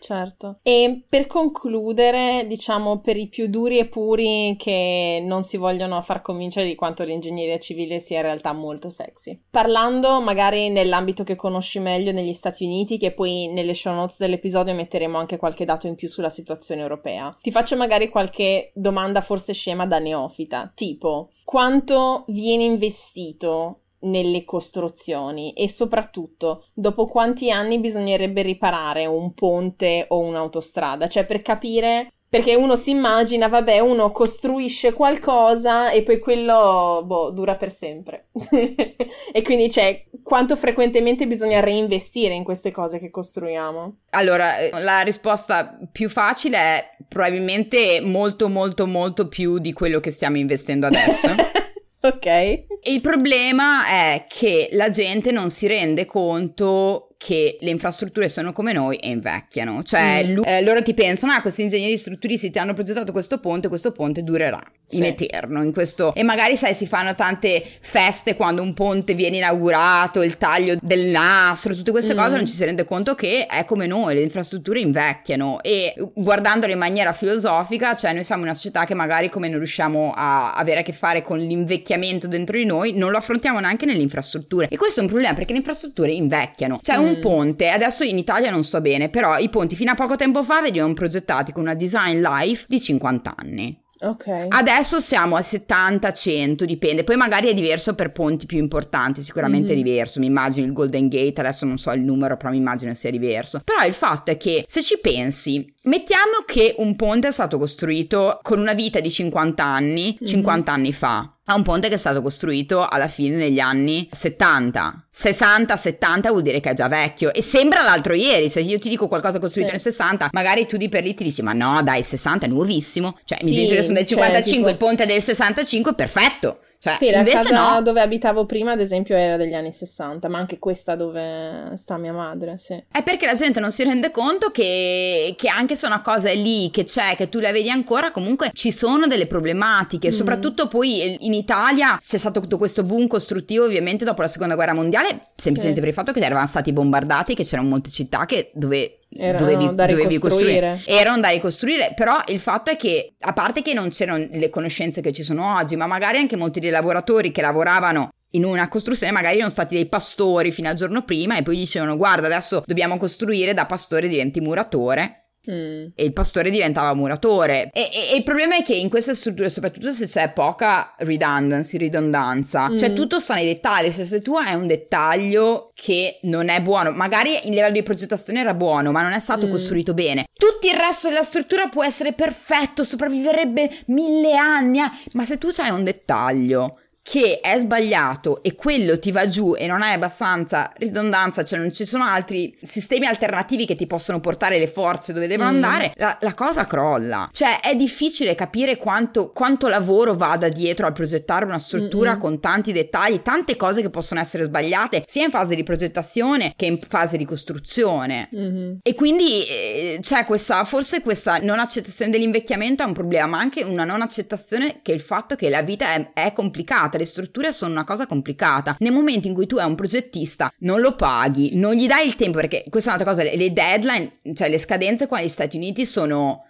Certo. E per concludere, diciamo, per i più duri e puri che non si vogliono far convincere di quanto l'ingegneria civile sia in realtà molto sexy. Parlando magari nell'ambito che conosci meglio negli Stati Uniti, che poi nelle show notes dell'episodio metteremo anche qualche dato in più sulla situazione europea. Ti faccio magari qualche domanda forse scema da neofita, tipo quanto viene investito nelle costruzioni e soprattutto dopo quanti anni bisognerebbe riparare un ponte o un'autostrada, cioè per capire perché uno si immagina, vabbè, uno costruisce qualcosa e poi quello, boh, dura per sempre. e quindi, cioè, quanto frequentemente bisogna reinvestire in queste cose che costruiamo? Allora, eh, la risposta più facile è probabilmente molto, molto, molto più di quello che stiamo investendo adesso. ok. Il problema è che la gente non si rende conto che le infrastrutture sono come noi e invecchiano. Cioè, mm. l- eh, loro ti pensano, ah, questi ingegneri strutturisti ti hanno progettato questo ponte, questo ponte durerà sì. in eterno, in questo... E magari, sai, si fanno tante feste quando un ponte viene inaugurato, il taglio del nastro, tutte queste mm. cose, non ci si rende conto che è come noi, le infrastrutture invecchiano. E guardandole in maniera filosofica, cioè, noi siamo una società che magari come non riusciamo a avere a che fare con l'invecchiamento dentro di noi, non lo affrontiamo neanche nelle infrastrutture. E questo è un problema perché le infrastrutture invecchiano. Cioè, mm un ponte, adesso in Italia non so bene, però i ponti fino a poco tempo fa venivano progettati con una design life di 50 anni. Ok. Adesso siamo a 70, 100, dipende. Poi magari è diverso per ponti più importanti, sicuramente mm-hmm. è diverso. Mi immagino il Golden Gate, adesso non so il numero, però mi immagino sia diverso. Però il fatto è che se ci pensi, mettiamo che un ponte è stato costruito con una vita di 50 anni, mm-hmm. 50 anni fa a un ponte che è stato costruito alla fine negli anni 70. 60-70 vuol dire che è già vecchio e sembra l'altro ieri, se io ti dico qualcosa costruito sì. nel 60, magari tu di per lì ti dici ma no dai, 60 è nuovissimo, cioè sì, i miei genitori sono del 55, cioè, tipo... il ponte è del 65, perfetto, cioè, sì, la casa no. dove abitavo prima, ad esempio, era degli anni 60, ma anche questa dove sta mia madre, sì. È perché la gente non si rende conto che, che anche se una cosa è lì, che c'è, che tu la vedi ancora, comunque ci sono delle problematiche. Mm. Soprattutto poi in Italia c'è stato tutto questo boom costruttivo, ovviamente, dopo la seconda guerra mondiale, semplicemente sì. per il fatto che erano stati bombardati, che c'erano molte città che, dove erano dovevi, da dovevi costruire. Erano da ricostruire, però il fatto è che, a parte che non c'erano le conoscenze che ci sono oggi, ma magari anche molti dei lavoratori che lavoravano in una costruzione magari erano stati dei pastori fino al giorno prima e poi dicevano guarda adesso dobbiamo costruire da pastore diventi muratore Mm. E il pastore diventava muratore. E, e, e, il problema è che in queste strutture, soprattutto se c'è poca redundancy, ridondanza, mm. cioè tutto sta nei dettagli. Cioè, se tu hai un dettaglio che non è buono, magari il livello di progettazione era buono, ma non è stato mm. costruito bene. Tutto il resto della struttura può essere perfetto, sopravviverebbe mille anni, eh, ma se tu hai un dettaglio che è sbagliato e quello ti va giù e non hai abbastanza ridondanza, cioè non ci sono altri sistemi alternativi che ti possono portare le forze dove devono mm. andare, la, la, cosa crolla. Cioè è difficile capire quanto, quanto lavoro vada dietro a progettare una struttura mm-hmm. con tanti dettagli, tante cose che possono essere sbagliate sia in fase di progettazione che in fase di costruzione. Mm-hmm. E quindi eh, c'è questa, forse questa non accettazione dell'invecchiamento è un problema, ma anche una non accettazione che il fatto che la vita è, è complicata le strutture sono una cosa complicata. Nel momento in cui tu hai un progettista, non lo paghi, non gli dai il tempo, perché questa è un'altra cosa, le, deadline, cioè le scadenze qua negli Stati Uniti sono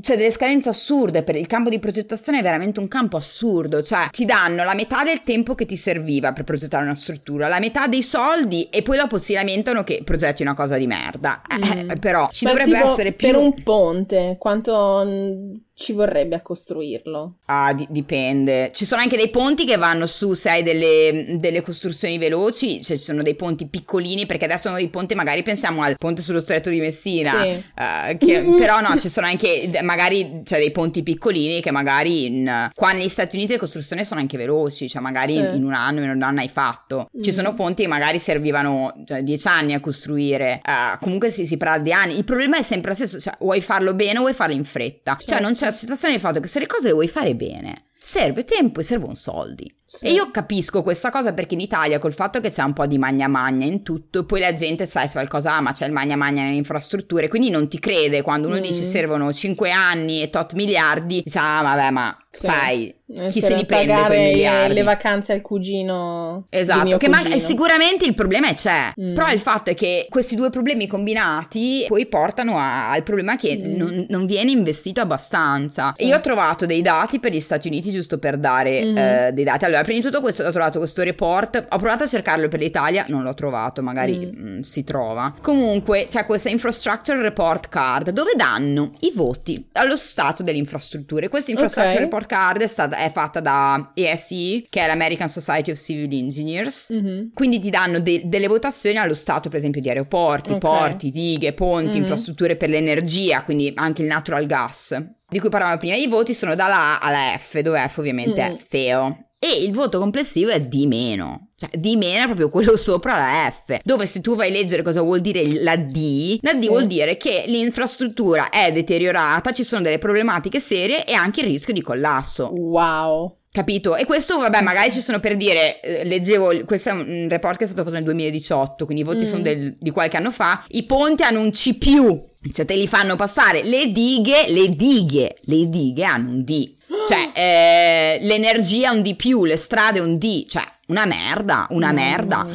cioè delle scadenze assurde per il campo di progettazione è veramente un campo assurdo, cioè ti danno la metà del tempo che ti serviva per progettare una struttura, la metà dei soldi e poi dopo si lamentano che progetti una cosa di merda. Eh, mm. Però ci Beh, dovrebbe essere più per un ponte, quanto ci vorrebbe a costruirlo? Ah, di- dipende. Ci sono anche dei ponti che vanno su se hai delle, delle costruzioni veloci, cioè ci sono dei ponti piccolini, perché adesso noi ponti magari pensiamo al ponte sullo stretto di Messina, sì. uh, che, però no, ci sono anche magari cioè, dei ponti piccolini che magari in, qua negli Stati Uniti le costruzioni sono anche veloci, cioè magari sì. in un anno, in un anno hai fatto. Mm. Ci sono ponti che magari servivano cioè, dieci anni a costruire, uh, comunque si, si parla di anni. Il problema è sempre lo stesso, cioè, vuoi farlo bene o vuoi farlo in fretta. Cioè non c'è situazione del fatto che se le cose le vuoi fare bene, serve tempo e servono soldi. Sì. E io capisco questa cosa perché in Italia col fatto che c'è un po' di magna magna in tutto, poi la gente sa se qualcosa, ah ma c'è il magna magna nelle infrastrutture, quindi non ti crede quando uno mm. dice servono 5 anni e tot miliardi, dice ah vabbè ma sì. sai eh, chi se li prende quei miliardi? le vacanze al cugino esatto che cugino. Ma, sicuramente il problema c'è mm. però il fatto è che questi due problemi combinati poi portano a, al problema che mm. non, non, viene investito abbastanza sì. io ho trovato dei dati per gli Stati Uniti giusto per dare mm. eh, dei dati allora prima di tutto questo, ho trovato questo report ho provato a cercarlo per l'Italia non l'ho trovato magari mm. mh, mm, si trova comunque c'è questa infrastructure report card dove danno i voti allo stato delle infrastrutture questa infrastructure okay. report report card è, stata, è fatta da ESE, che è l'American Society of Civil Engineers. Mm-hmm. Quindi ti danno de- delle votazioni allo stato, per esempio, di aeroporti, okay. porti, dighe, ponti, mm-hmm. infrastrutture per l'energia, quindi anche il natural gas, di cui parlavamo prima. I voti sono dalla A alla F, dove F ovviamente mm-hmm. è feo. E il voto complessivo è di meno. Cioè, di meno è proprio quello sopra la F. Dove se tu vai a leggere cosa vuol dire la D, la D sì. vuol dire che l'infrastruttura è deteriorata, ci sono delle problematiche serie e anche il rischio di collasso. Wow. Capito? E questo, vabbè, magari ci sono per dire, eh, leggevo, questo è un report che è stato fatto nel 2018, quindi i voti mm. sono del, di qualche anno fa. I ponti hanno un C+, cioè te li fanno passare. Le dighe, le dighe, le dighe hanno un D. Cioè, eh, l'energia è un di più, le strade un D, cioè una merda, una mm. merda.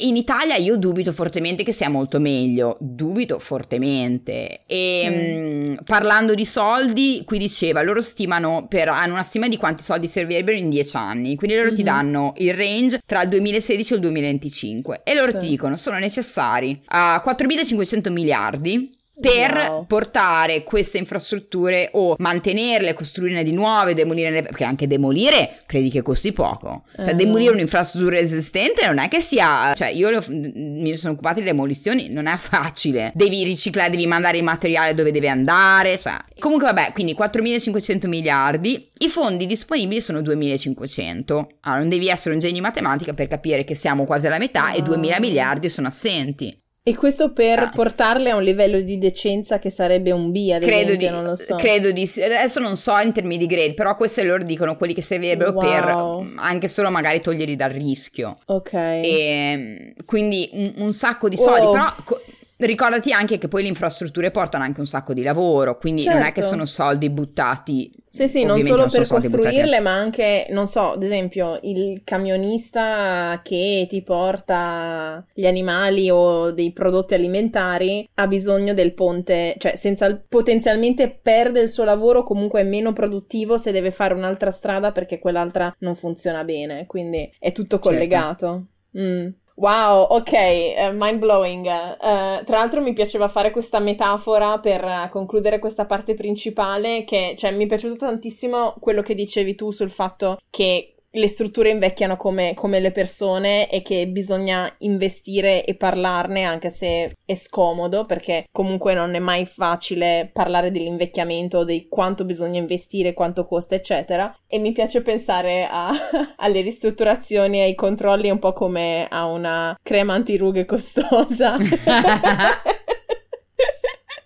In Italia io dubito fortemente che sia molto meglio, dubito fortemente. E sì. mh, mm, parlando di soldi, qui diceva, loro stimano, per, hanno una stima di quanti soldi servirebbero in 10 anni, quindi loro mm-hmm. ti mhm. danno il range tra il 2016 e il 2025 e loro sì. ti dicono sono necessari a 4.500 miliardi per wow. portare queste infrastrutture o mantenerle, costruirne di nuove, demolirne, perché anche demolire credi che costi poco. Cioè, uh. demolire un'infrastruttura esistente non è che sia, cioè, io ho, mi sono occupata di demolizioni, non è facile. Devi riciclare, devi mandare il materiale dove deve andare, cioè. Comunque, vabbè, quindi 4.500 miliardi. I fondi disponibili sono 2.500. Allora, non devi essere un genio in matematica per capire che siamo quasi alla metà uh. e 2.000 ah. miliardi sono assenti. E questo per ah. portarle a un livello di decenza che sarebbe un B, ad credo esempio, di, non lo so. Credo di sì. Adesso non so in termini di grade, però queste loro dicono quelli che servirebbero wow. per anche solo magari toglierli dal rischio. Ok. E quindi un, un sacco di soldi, wow. però... Co- Ricordati anche che poi le infrastrutture portano anche un sacco di lavoro, quindi certo. non è che certo. sono soldi buttati. Sì, sì, non solo non per costruirle, ma anche, non so, ad esempio, il camionista che ti porta gli animali o dei prodotti alimentari ha bisogno del ponte, cioè senza potenzialmente perde il suo lavoro, comunque è meno produttivo se deve fare un'altra strada perché quell'altra non funziona bene, quindi è tutto certo. collegato. Certo. Mm. Wow, ok, uh, mind blowing. Uh, tra l'altro mi piaceva fare questa metafora per uh, concludere questa parte principale che, cioè, mi è piaciuto tantissimo quello che dicevi tu sul fatto che le strutture invecchiano come, come, le persone e che bisogna investire e parlarne anche se è scomodo perché comunque non è mai facile parlare dell'invecchiamento, di quanto bisogna investire, quanto costa eccetera. E mi piace pensare a, alle ristrutturazioni e ai controlli un po' come a una crema antirughe costosa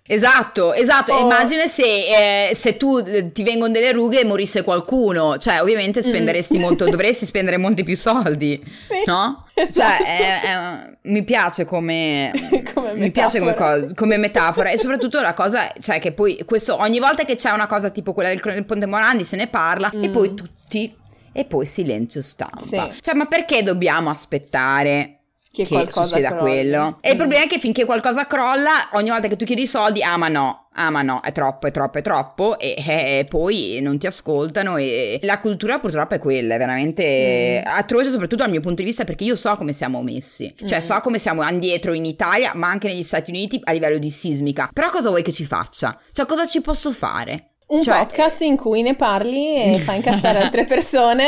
Esatto, esatto. Oh. Immagina se, eh, se, tu eh, ti vengono delle rughe e morisse qualcuno, cioè ovviamente mm. spenderesti mm. molto, dovresti spendere molti più soldi, sì, no? Esatto. Cioè, è, è, mi piace come, come mi piace come, cosa, come metafora e soprattutto la cosa, cioè che poi questo ogni volta che c'è una cosa tipo quella del, del Ponte Morandi se ne parla mm. e poi tutti e poi silenzio stampa. Sì. Cioè, ma perché dobbiamo aspettare Che, che qualcosa succeda crolli. quello? E il Mm. problema è che finché qualcosa crolla, ogni volta che tu chiedi i soldi, ah ma no, ah ma no, è troppo, è troppo, è troppo, e, e poi non ti ascoltano e la cultura purtroppo è quella, è veramente Mm. atroce soprattutto dal mio punto di vista perché io so come siamo messi, cioè Mm. so come siamo indietro in Italia, ma anche negli Stati Uniti a livello di sismica. Però cosa vuoi che ci faccia? Cioè cosa ci posso fare? Un Cioè- podcast in cui ne parli e fa incazzare altre persone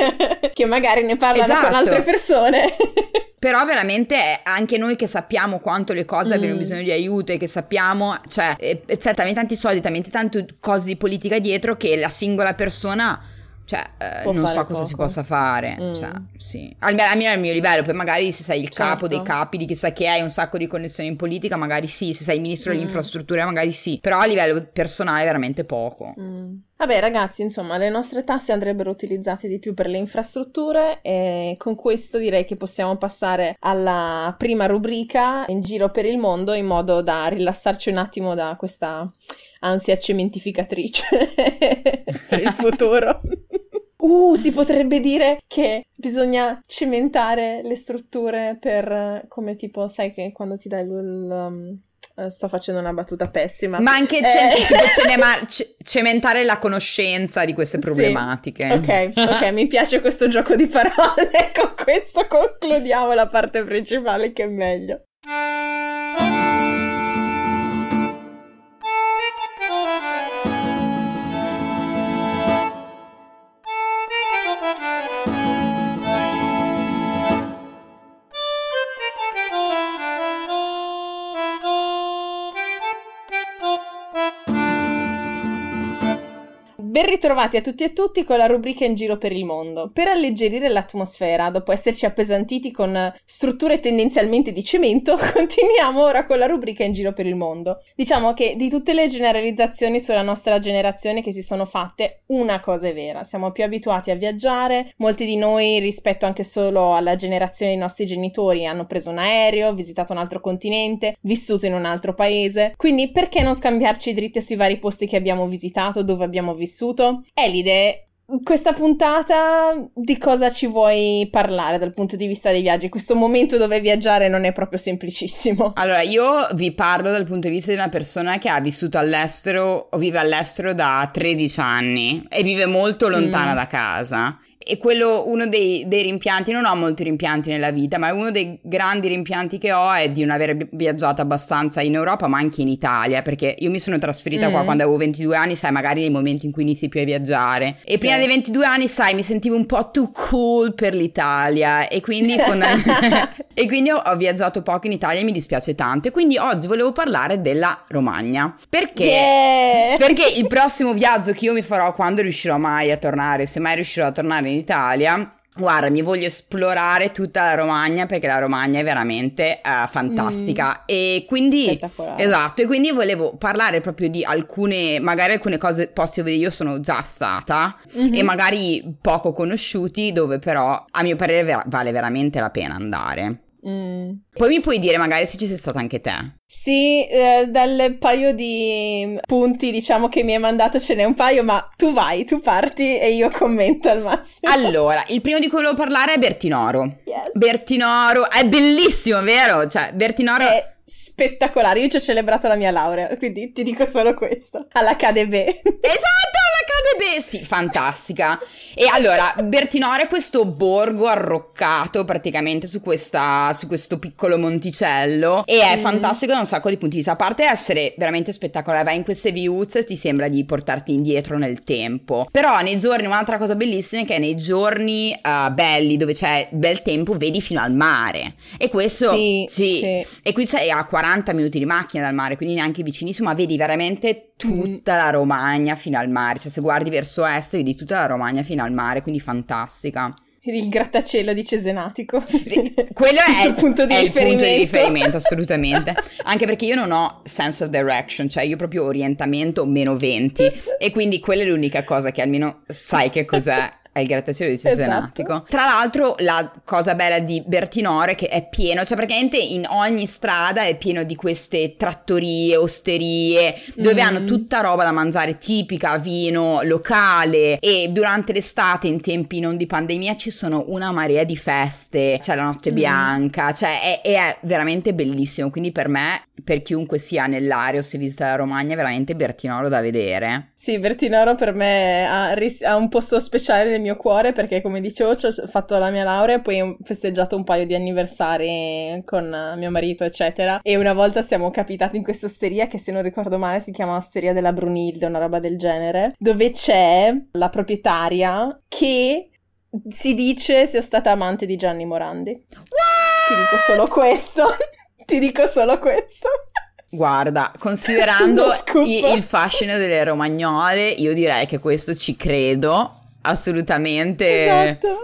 che magari ne parlano Esatto. con altre persone. Però veramente anche noi che sappiamo quanto le cose Mm. abbiano bisogno di aiuto e che sappiamo, cioè, eh, c'è talmente tanti soldi, talmente tante cose di politica dietro che la singola persona, cioè, eh, non so cosa si possa fare. Mm. Cioè, sì. Almeno, almeno al mio livello, poi magari se sei il capo Certo. dei capi di chissà che hai un sacco di connessioni in politica, magari sì, se sei il ministro delle Mm. infrastrutture, magari sì. Però a livello personale veramente poco. Mm. Vabbè ragazzi, insomma, le nostre tasse andrebbero utilizzate di più per le infrastrutture e con questo direi che possiamo passare alla prima rubrica in giro per il mondo in modo da rilassarci un attimo da questa ansia cementificatrice per il futuro. Uh, si potrebbe dire che bisogna cementare le strutture per, eh, come tipo, sai che quando ti dai il... um, eh, sto facendo una battuta pessima. Ma anche Eh. ce- tipo cinema- ce- cementare la conoscenza di queste Sì. problematiche. Ok, ok, mi piace questo gioco di parole. Con questo concludiamo la parte principale che è meglio. Ben ritrovati a tutti e tutti con la rubrica In giro per il mondo. Per alleggerire l'atmosfera, dopo esserci appesantiti con strutture tendenzialmente di cemento, continuiamo ora con la rubrica In giro per il mondo. Diciamo che di tutte le generalizzazioni sulla nostra generazione che si sono fatte, una cosa è vera. Siamo più abituati a viaggiare, molti di noi rispetto anche solo alla generazione dei nostri genitori hanno preso un aereo, visitato un altro continente, vissuto in un altro paese. Quindi perché non scambiarci dritte sui vari posti che abbiamo visitato, dove abbiamo vissuto? Elide, in questa puntata di cosa ci vuoi parlare dal punto di vista dei viaggi? Questo momento dove viaggiare non è proprio semplicissimo. Allora, io vi parlo dal punto di vista di una persona che ha vissuto all'estero o vive all'estero da 13 anni e vive molto lontana Mm. da casa. E quello, uno dei, dei rimpianti, non ho molti rimpianti nella vita, ma uno dei grandi rimpianti che ho è di non aver vi- viaggiato abbastanza in Europa, ma anche in Italia, perché io mi sono trasferita qua Mm. quando avevo 22 anni, sai, magari nei momenti in cui inizi più a viaggiare. E Sì. prima dei 22 anni, sai, mi sentivo un po' too cool per l'Italia e quindi, e quindi ho, ho viaggiato poco in Italia e mi dispiace tanto. E quindi oggi volevo parlare della Romagna. Perché? Yeah! Perché il prossimo viaggio che io mi farò quando riuscirò mai a tornare, se mai riuscirò a tornare in Italia, guarda, mi voglio esplorare tutta la Romagna perché la Romagna è veramente eh, fantastica e quindi esatto, e quindi volevo parlare proprio di alcune, magari alcune cose posti dove io sono già stata Mhm. e magari poco conosciuti dove però a mio parere ver- vale veramente la pena andare. Mm. Poi mi puoi dire magari se ci sei stata anche te. Sì, eh, dal paio di punti, diciamo che mi hai mandato ce n'è un paio, ma tu vai, tu parti e io commento al massimo. Allora, il primo di cui volevo parlare è Bertinoro. Yes. Bertinoro è bellissimo, vero? Cioè, Bertinoro È spettacolare, io ci ho celebrato la mia laurea, quindi ti dico solo questo. All'Academy. Esatto, KDB, sì, fantastica. E allora, Bertinoro è questo borgo arroccato praticamente su, questa, su questo piccolo monticello e è Mm. fantastico da un sacco di punti di vista. A parte essere veramente spettacolare, vai in queste viuzze e ti sembra di portarti indietro nel tempo. Però nei giorni, un'altra cosa bellissima è che nei giorni eh, belli, dove c'è bel tempo, vedi fino al mare. E questo, Sì, sì. sì. E qui sei a 40 minuti di macchina dal mare, quindi neanche vicinissimo, ma vedi veramente tutta la Romagna fino al mare. Cioè, se guardi verso est, vedi tutta la Romagna fino al mare, quindi fantastica. Il grattacielo di Cesenatico. Quello è, il punto di è il riferimento. punto di riferimento, assolutamente. Anche perché io non ho sense of direction, cioè io proprio orientamento meno 20. E quindi quella è l'unica cosa che almeno sai che cos'è. È il grattacielo di Cesenatico. Esatto. Tra l'altro, la cosa bella di Bertinoro è che è pieno, cioè praticamente in ogni strada è pieno di queste trattorie, osterie, dove mm. hanno tutta roba da mangiare tipica, vino locale e durante l'estate, in tempi non di pandemia, ci sono una marea di feste, c'è la notte mm. bianca, cioè è, è, veramente bellissimo, quindi per me, per chiunque sia nell'area o se visita la Romagna, è veramente Bertinoro da vedere. Sì, Bertinoro per me ha, ha un posto speciale nel mio cuore perché come dicevo ho fatto la mia laurea e poi ho festeggiato un paio di anniversari con mio marito eccetera e una volta siamo capitati in questa osteria che se non ricordo male si chiama Osteria della Brunilde, una roba del genere, dove c'è la proprietaria che si dice sia stata amante di Gianni Morandi. What? Ti dico solo questo. Ti dico solo questo. Guarda, considerando il, il fascino delle romagnole, io direi che questo ci credo assolutamente esatto.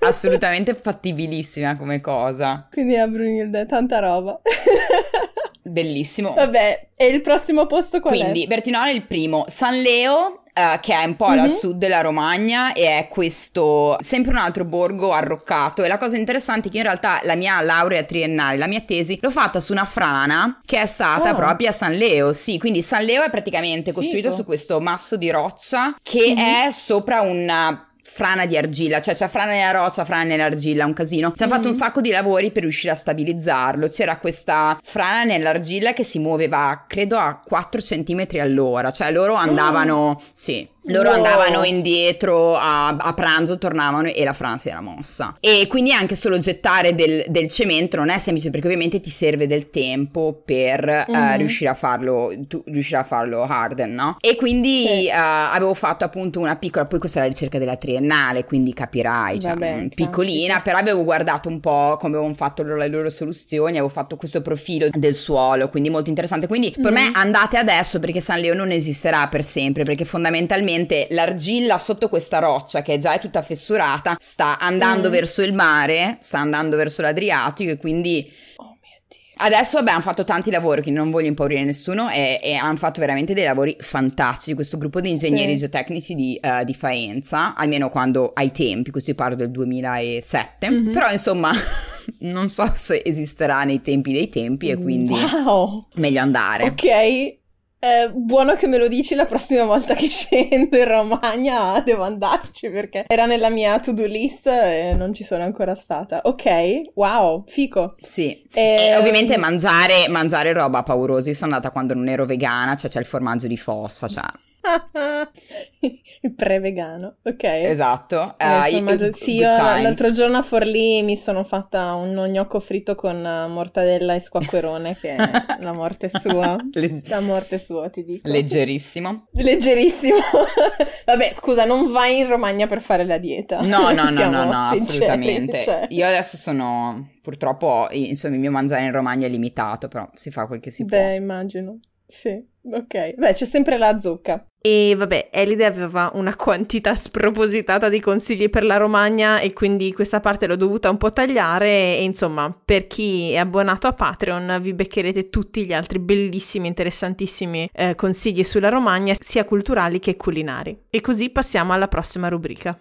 assolutamente fattibilissima come cosa. Quindi a Brunilde, tanta roba. Bellissimo. Vabbè, e il prossimo posto qual Quindi, è? Quindi, Bertinone è il primo. San Leo Uh, che è un po' mm-hmm. a sud della Romagna e è questo sempre un altro borgo arroccato e la cosa interessante è che in realtà la mia laurea triennale, la mia tesi l'ho fatta su una frana che è stata oh. proprio a San Leo, sì, quindi San Leo è praticamente costruito Fico. su questo masso di roccia che mm-hmm. è sopra una frana di argilla, cioè c'è frana nella roccia, frana nell'argilla, un casino. Ci hanno mm fatto un sacco di lavori per riuscire a stabilizzarlo. C'era questa frana nell'argilla che si muoveva, credo, a 4 cm all'ora, cioè loro andavano, oh. sì, loro wow. andavano indietro a, a, pranzo, tornavano e la Francia era mossa. E quindi anche solo gettare del, del, cemento non è semplice perché ovviamente ti serve del tempo per mm-hmm. uh, riuscire, a farlo, tu, riuscire a farlo harden, no? E quindi sì. uh, avevo fatto appunto una piccola, poi questa è la ricerca della triennale, quindi capirai, cioè, Vabbè, piccolina, però avevo guardato un po' come avevano fatto loro, le loro soluzioni, avevo fatto questo profilo del suolo, quindi molto interessante. Quindi per mm-hmm. me andate adesso perché San Leo non esisterà per sempre, perché fondamentalmente praticamente l'argilla sotto questa roccia che già è tutta fessurata sta andando mm. verso il mare, sta andando verso l'Adriatico e quindi... Oh mio Dio. Adesso vabbè, hanno fatto tanti lavori, quindi non voglio impaurire nessuno, e, e hanno fatto veramente dei lavori fantastici. Questo gruppo di ingegneri sì. geotecnici di, uh, di, Faenza, almeno quando ai tempi, questo parlo del 2007, mm-hmm. però insomma non so se esisterà nei tempi dei tempi e quindi wow. meglio andare. Ok, eh, buono che me lo dici la prossima volta che scendo in Romagna, devo andarci perché era nella mia to-do list e non ci sono ancora stata. Ok, wow, fico. Sì, e, e ovviamente mangiare, mangiare roba paurosa. Io sono andata quando non ero vegana, cioè c'è il formaggio di fossa, cioè... il pre-vegano, ok. Esatto. Uh, io, sì, io l'altro giorno a Forlì mi sono fatta un gnocco fritto con mortadella e squacquerone, che è la morte sua. Legge- la morte sua, ti dico. Leggerissimo. Leggerissimo. Vabbè, scusa, non vai in Romagna per fare la dieta. No, no, no, no, no, assolutamente. Cioè. Io adesso sono, purtroppo, insomma, il mio mangiare in Romagna è limitato, però si fa quel che si Beh, può. Beh, immagino. Sì, ok. Beh, c'è sempre la zucca. E vabbè, Elide aveva una quantità spropositata di consigli per la Romagna e quindi questa parte l'ho dovuta un po' tagliare e insomma, per chi è abbonato a Patreon vi beccherete tutti gli altri bellissimi, interessantissimi eh, consigli sulla Romagna, sia culturali che culinari. E così passiamo alla prossima rubrica.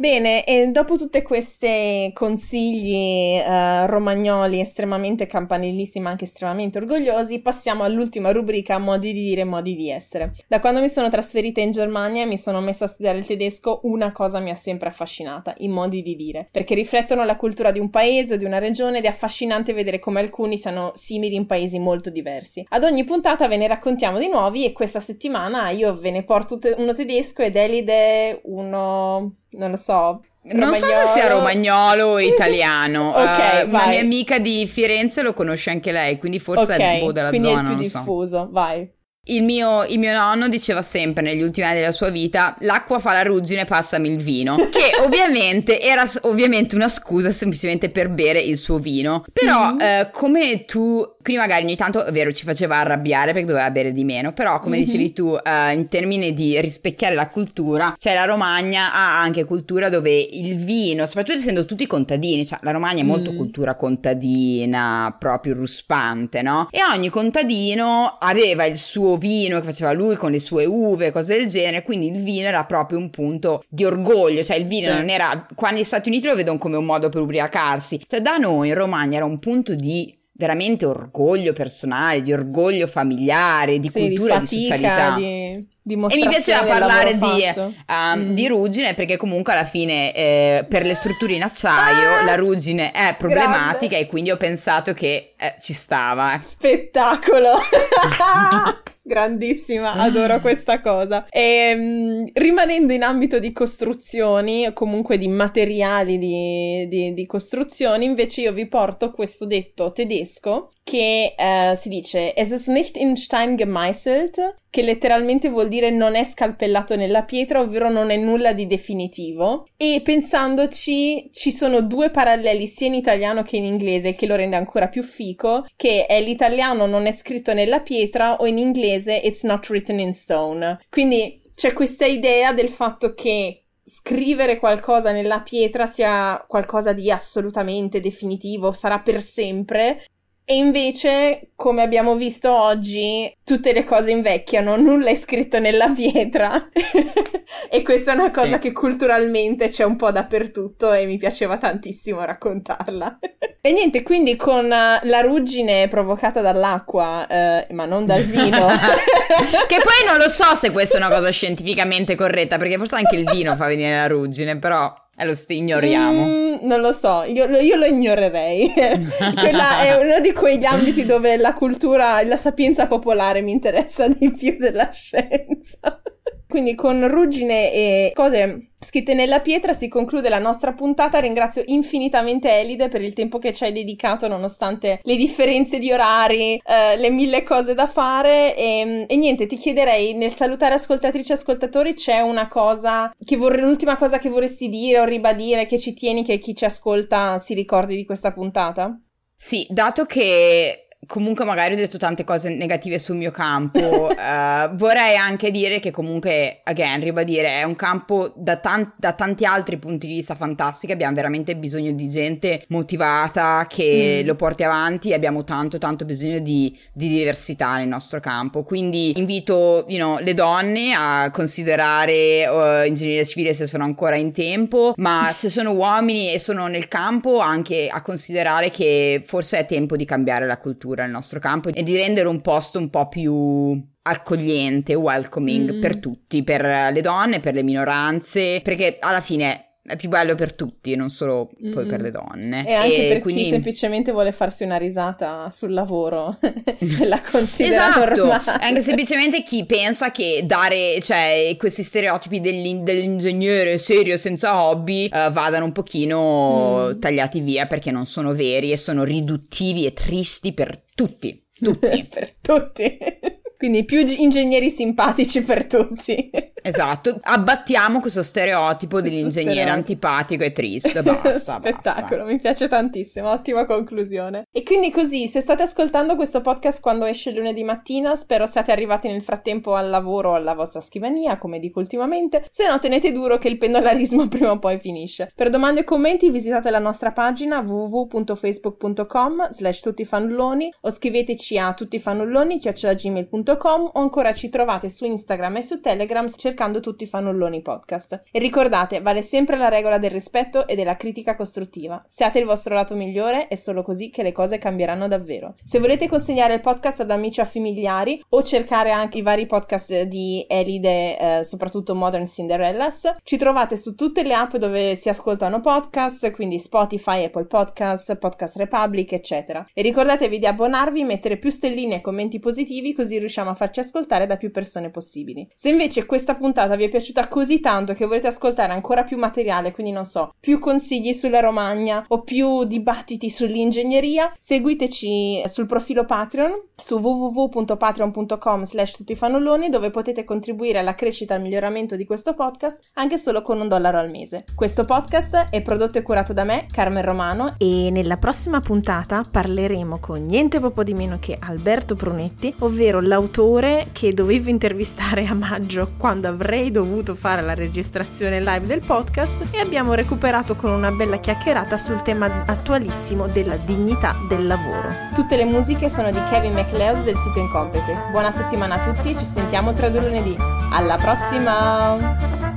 Bene, e dopo tutti questi consigli uh, romagnoli estremamente campanillisti ma anche estremamente orgogliosi, passiamo all'ultima rubrica modi di dire, modi di essere. Da quando mi sono trasferita in Germania e mi sono messa a studiare il tedesco, una cosa mi ha sempre affascinata, i modi di dire, perché riflettono la cultura di un paese di una regione ed è affascinante vedere come alcuni siano simili in paesi molto diversi. Ad ogni puntata ve ne raccontiamo di nuovi e questa settimana io ve ne porto uno tedesco ed Elide uno non lo so. Non so se sia romagnolo o italiano. ok, uh, Una mia amica di Firenze lo conosce anche lei, quindi forse okay, è un po' della quindi zona. È più diffuso, so. vai. Il mio, il mio, nonno diceva sempre negli ultimi anni della sua vita l'acqua fa la ruggine, passami il vino, che ovviamente era ovviamente una scusa semplicemente per bere il suo vino. Però mm. eh, come tu quindi magari ogni tanto, è vero, ci faceva arrabbiare perché doveva bere di meno, però come mm-hmm. dicevi tu, uh, in termini di rispecchiare la cultura, cioè la Romagna ha anche cultura dove il vino, soprattutto essendo tutti contadini, cioè la Romagna è molto mm. cultura contadina, proprio ruspante, no? E ogni contadino aveva il suo vino che faceva lui con le sue uve, cose del genere, quindi il vino era proprio un punto di orgoglio, cioè il vino sì. non era, qua negli Stati Uniti lo vedono come un modo per ubriacarsi, cioè da noi in Romagna era un punto di veramente orgoglio personale, di orgoglio familiare, di sì, cultura, di, fatica, di socialità. Di e mi piaceva parlare di, uh, mm. di, ruggine perché comunque alla fine eh, per le strutture in acciaio ah, la ruggine è problematica grande. e quindi ho pensato che eh, ci stava. Spettacolo! Grandissima, adoro questa cosa. E, ehm, rimanendo in ambito di costruzioni, comunque di materiali di, di, di, costruzioni, invece io vi porto questo detto tedesco che uh, si dice Es ist nicht in Stein gemeißelt, che letteralmente vuol dire non è scalpellato nella pietra, ovvero non è nulla di definitivo. E pensandoci, ci sono due paralleli sia in italiano che in inglese, che lo rende ancora più fico, che è l'italiano non è scritto nella pietra o in inglese it's not written in stone. Quindi c'è questa idea del fatto che scrivere qualcosa nella pietra sia qualcosa di assolutamente definitivo, sarà per sempre, e invece, come abbiamo visto oggi, tutte le cose invecchiano, nulla è scritto nella pietra. e questa è una cosa sì. che culturalmente c'è un po' dappertutto e mi piaceva tantissimo raccontarla. e niente, quindi con la ruggine provocata dall'acqua, eh, ma non dal vino. che poi non lo so se questa è una cosa scientificamente corretta, perché forse anche il vino fa venire la ruggine, però... E lo st- ignoriamo. Mm, non lo so, io, io lo ignorerei. Quella è uno di quegli ambiti dove la cultura la sapienza popolare mi interessa di più della scienza. Quindi con ruggine e cose scritte nella pietra si conclude la nostra puntata. Ringrazio infinitamente Elide per il tempo che ci hai dedicato nonostante le differenze di orari, eh, le mille cose da fare. E, e, niente, ti chiederei nel salutare ascoltatrici e ascoltatori c'è una cosa che vorrei, l'ultima cosa che vorresti dire o ribadire che ci tieni che chi ci ascolta si ricordi di questa puntata? Sì, dato che comunque magari ho detto tante cose negative sul mio campo, uh, vorrei anche dire che comunque, again, ribadire, è un campo da, tan- da, tanti altri punti di vista fantastico, abbiamo veramente bisogno di gente motivata che mm. lo porti avanti, abbiamo tanto tanto bisogno di, di diversità nel nostro campo, quindi invito you know, le donne a considerare uh, ingegneria civile se sono ancora in tempo, ma se sono uomini e sono nel campo anche a considerare che forse è tempo di cambiare la cultura cultura nel nostro campo e di rendere un posto un po' più accogliente, welcoming mm. per tutti, per le donne, per le minoranze, perché alla fine è più bello per tutti, non solo mm-hmm. poi per le donne. E anche e per quindi... chi semplicemente vuole farsi una risata sul lavoro la considera esatto. normale. anche semplicemente chi pensa che dare, cioè, questi stereotipi dell'ingegnere serio senza hobby uh, vadano un pochino mm. tagliati via perché non sono veri e sono riduttivi e tristi per tutti. Tutti. per tutti. Quindi più ingegneri simpatici per tutti. Esatto, abbattiamo questo stereotipo dell'ingegnere antipatico e triste. Basta. Spettacolo, basta. mi piace tantissimo, ottima conclusione. E quindi così, se state ascoltando questo podcast quando esce lunedì mattina, spero siate arrivati nel frattempo al lavoro o alla vostra scrivania, come dico ultimamente. Se no, tenete duro che il pendolarismo prima o poi finisce. Per domande e commenti visitate la nostra pagina www.facebook.com slash tuttifannulloni o scriveteci a tuttifannulloni.gmail.com www.fannulloni.com o ancora ci trovate su Instagram e su Telegram cercando tutti i fannulloni podcast. E ricordate, vale sempre la regola del rispetto e della critica costruttiva. Siate il vostro lato migliore, è solo così che le cose cambieranno davvero. Se volete consegnare il podcast ad amici o familiari o cercare anche i vari podcast di Elide, eh, soprattutto Modern Cinderellas, ci trovate su tutte le app dove si ascoltano podcast, quindi Spotify, Apple Podcast, Podcast Republic, eccetera. E ricordatevi di abbonarvi, mettere più stelline e commenti positivi così riusciamo a farci ascoltare da più persone possibili. Se invece questa puntata vi è piaciuta così tanto che volete ascoltare ancora più materiale, quindi non so, più consigli sulla Romagna o più dibattiti sull'ingegneria, seguiteci sul profilo Patreon su www.patreon.com slash tuttifannulloni dove potete contribuire alla crescita e al miglioramento di questo podcast anche solo con un dollaro al mese. Questo podcast è prodotto e curato da me, Carmen Romano, e nella prossima puntata parleremo con niente poco di meno che Alberto Brunetti, ovvero l'autore che dovevo intervistare a maggio quando avrei dovuto fare la registrazione live del podcast e abbiamo recuperato con una bella chiacchierata sul tema attualissimo della dignità del lavoro. Tutte le musiche sono di Kevin MacLeod del sito Incompete. Buona settimana a tutti ci sentiamo tra due lunedì. Alla prossima!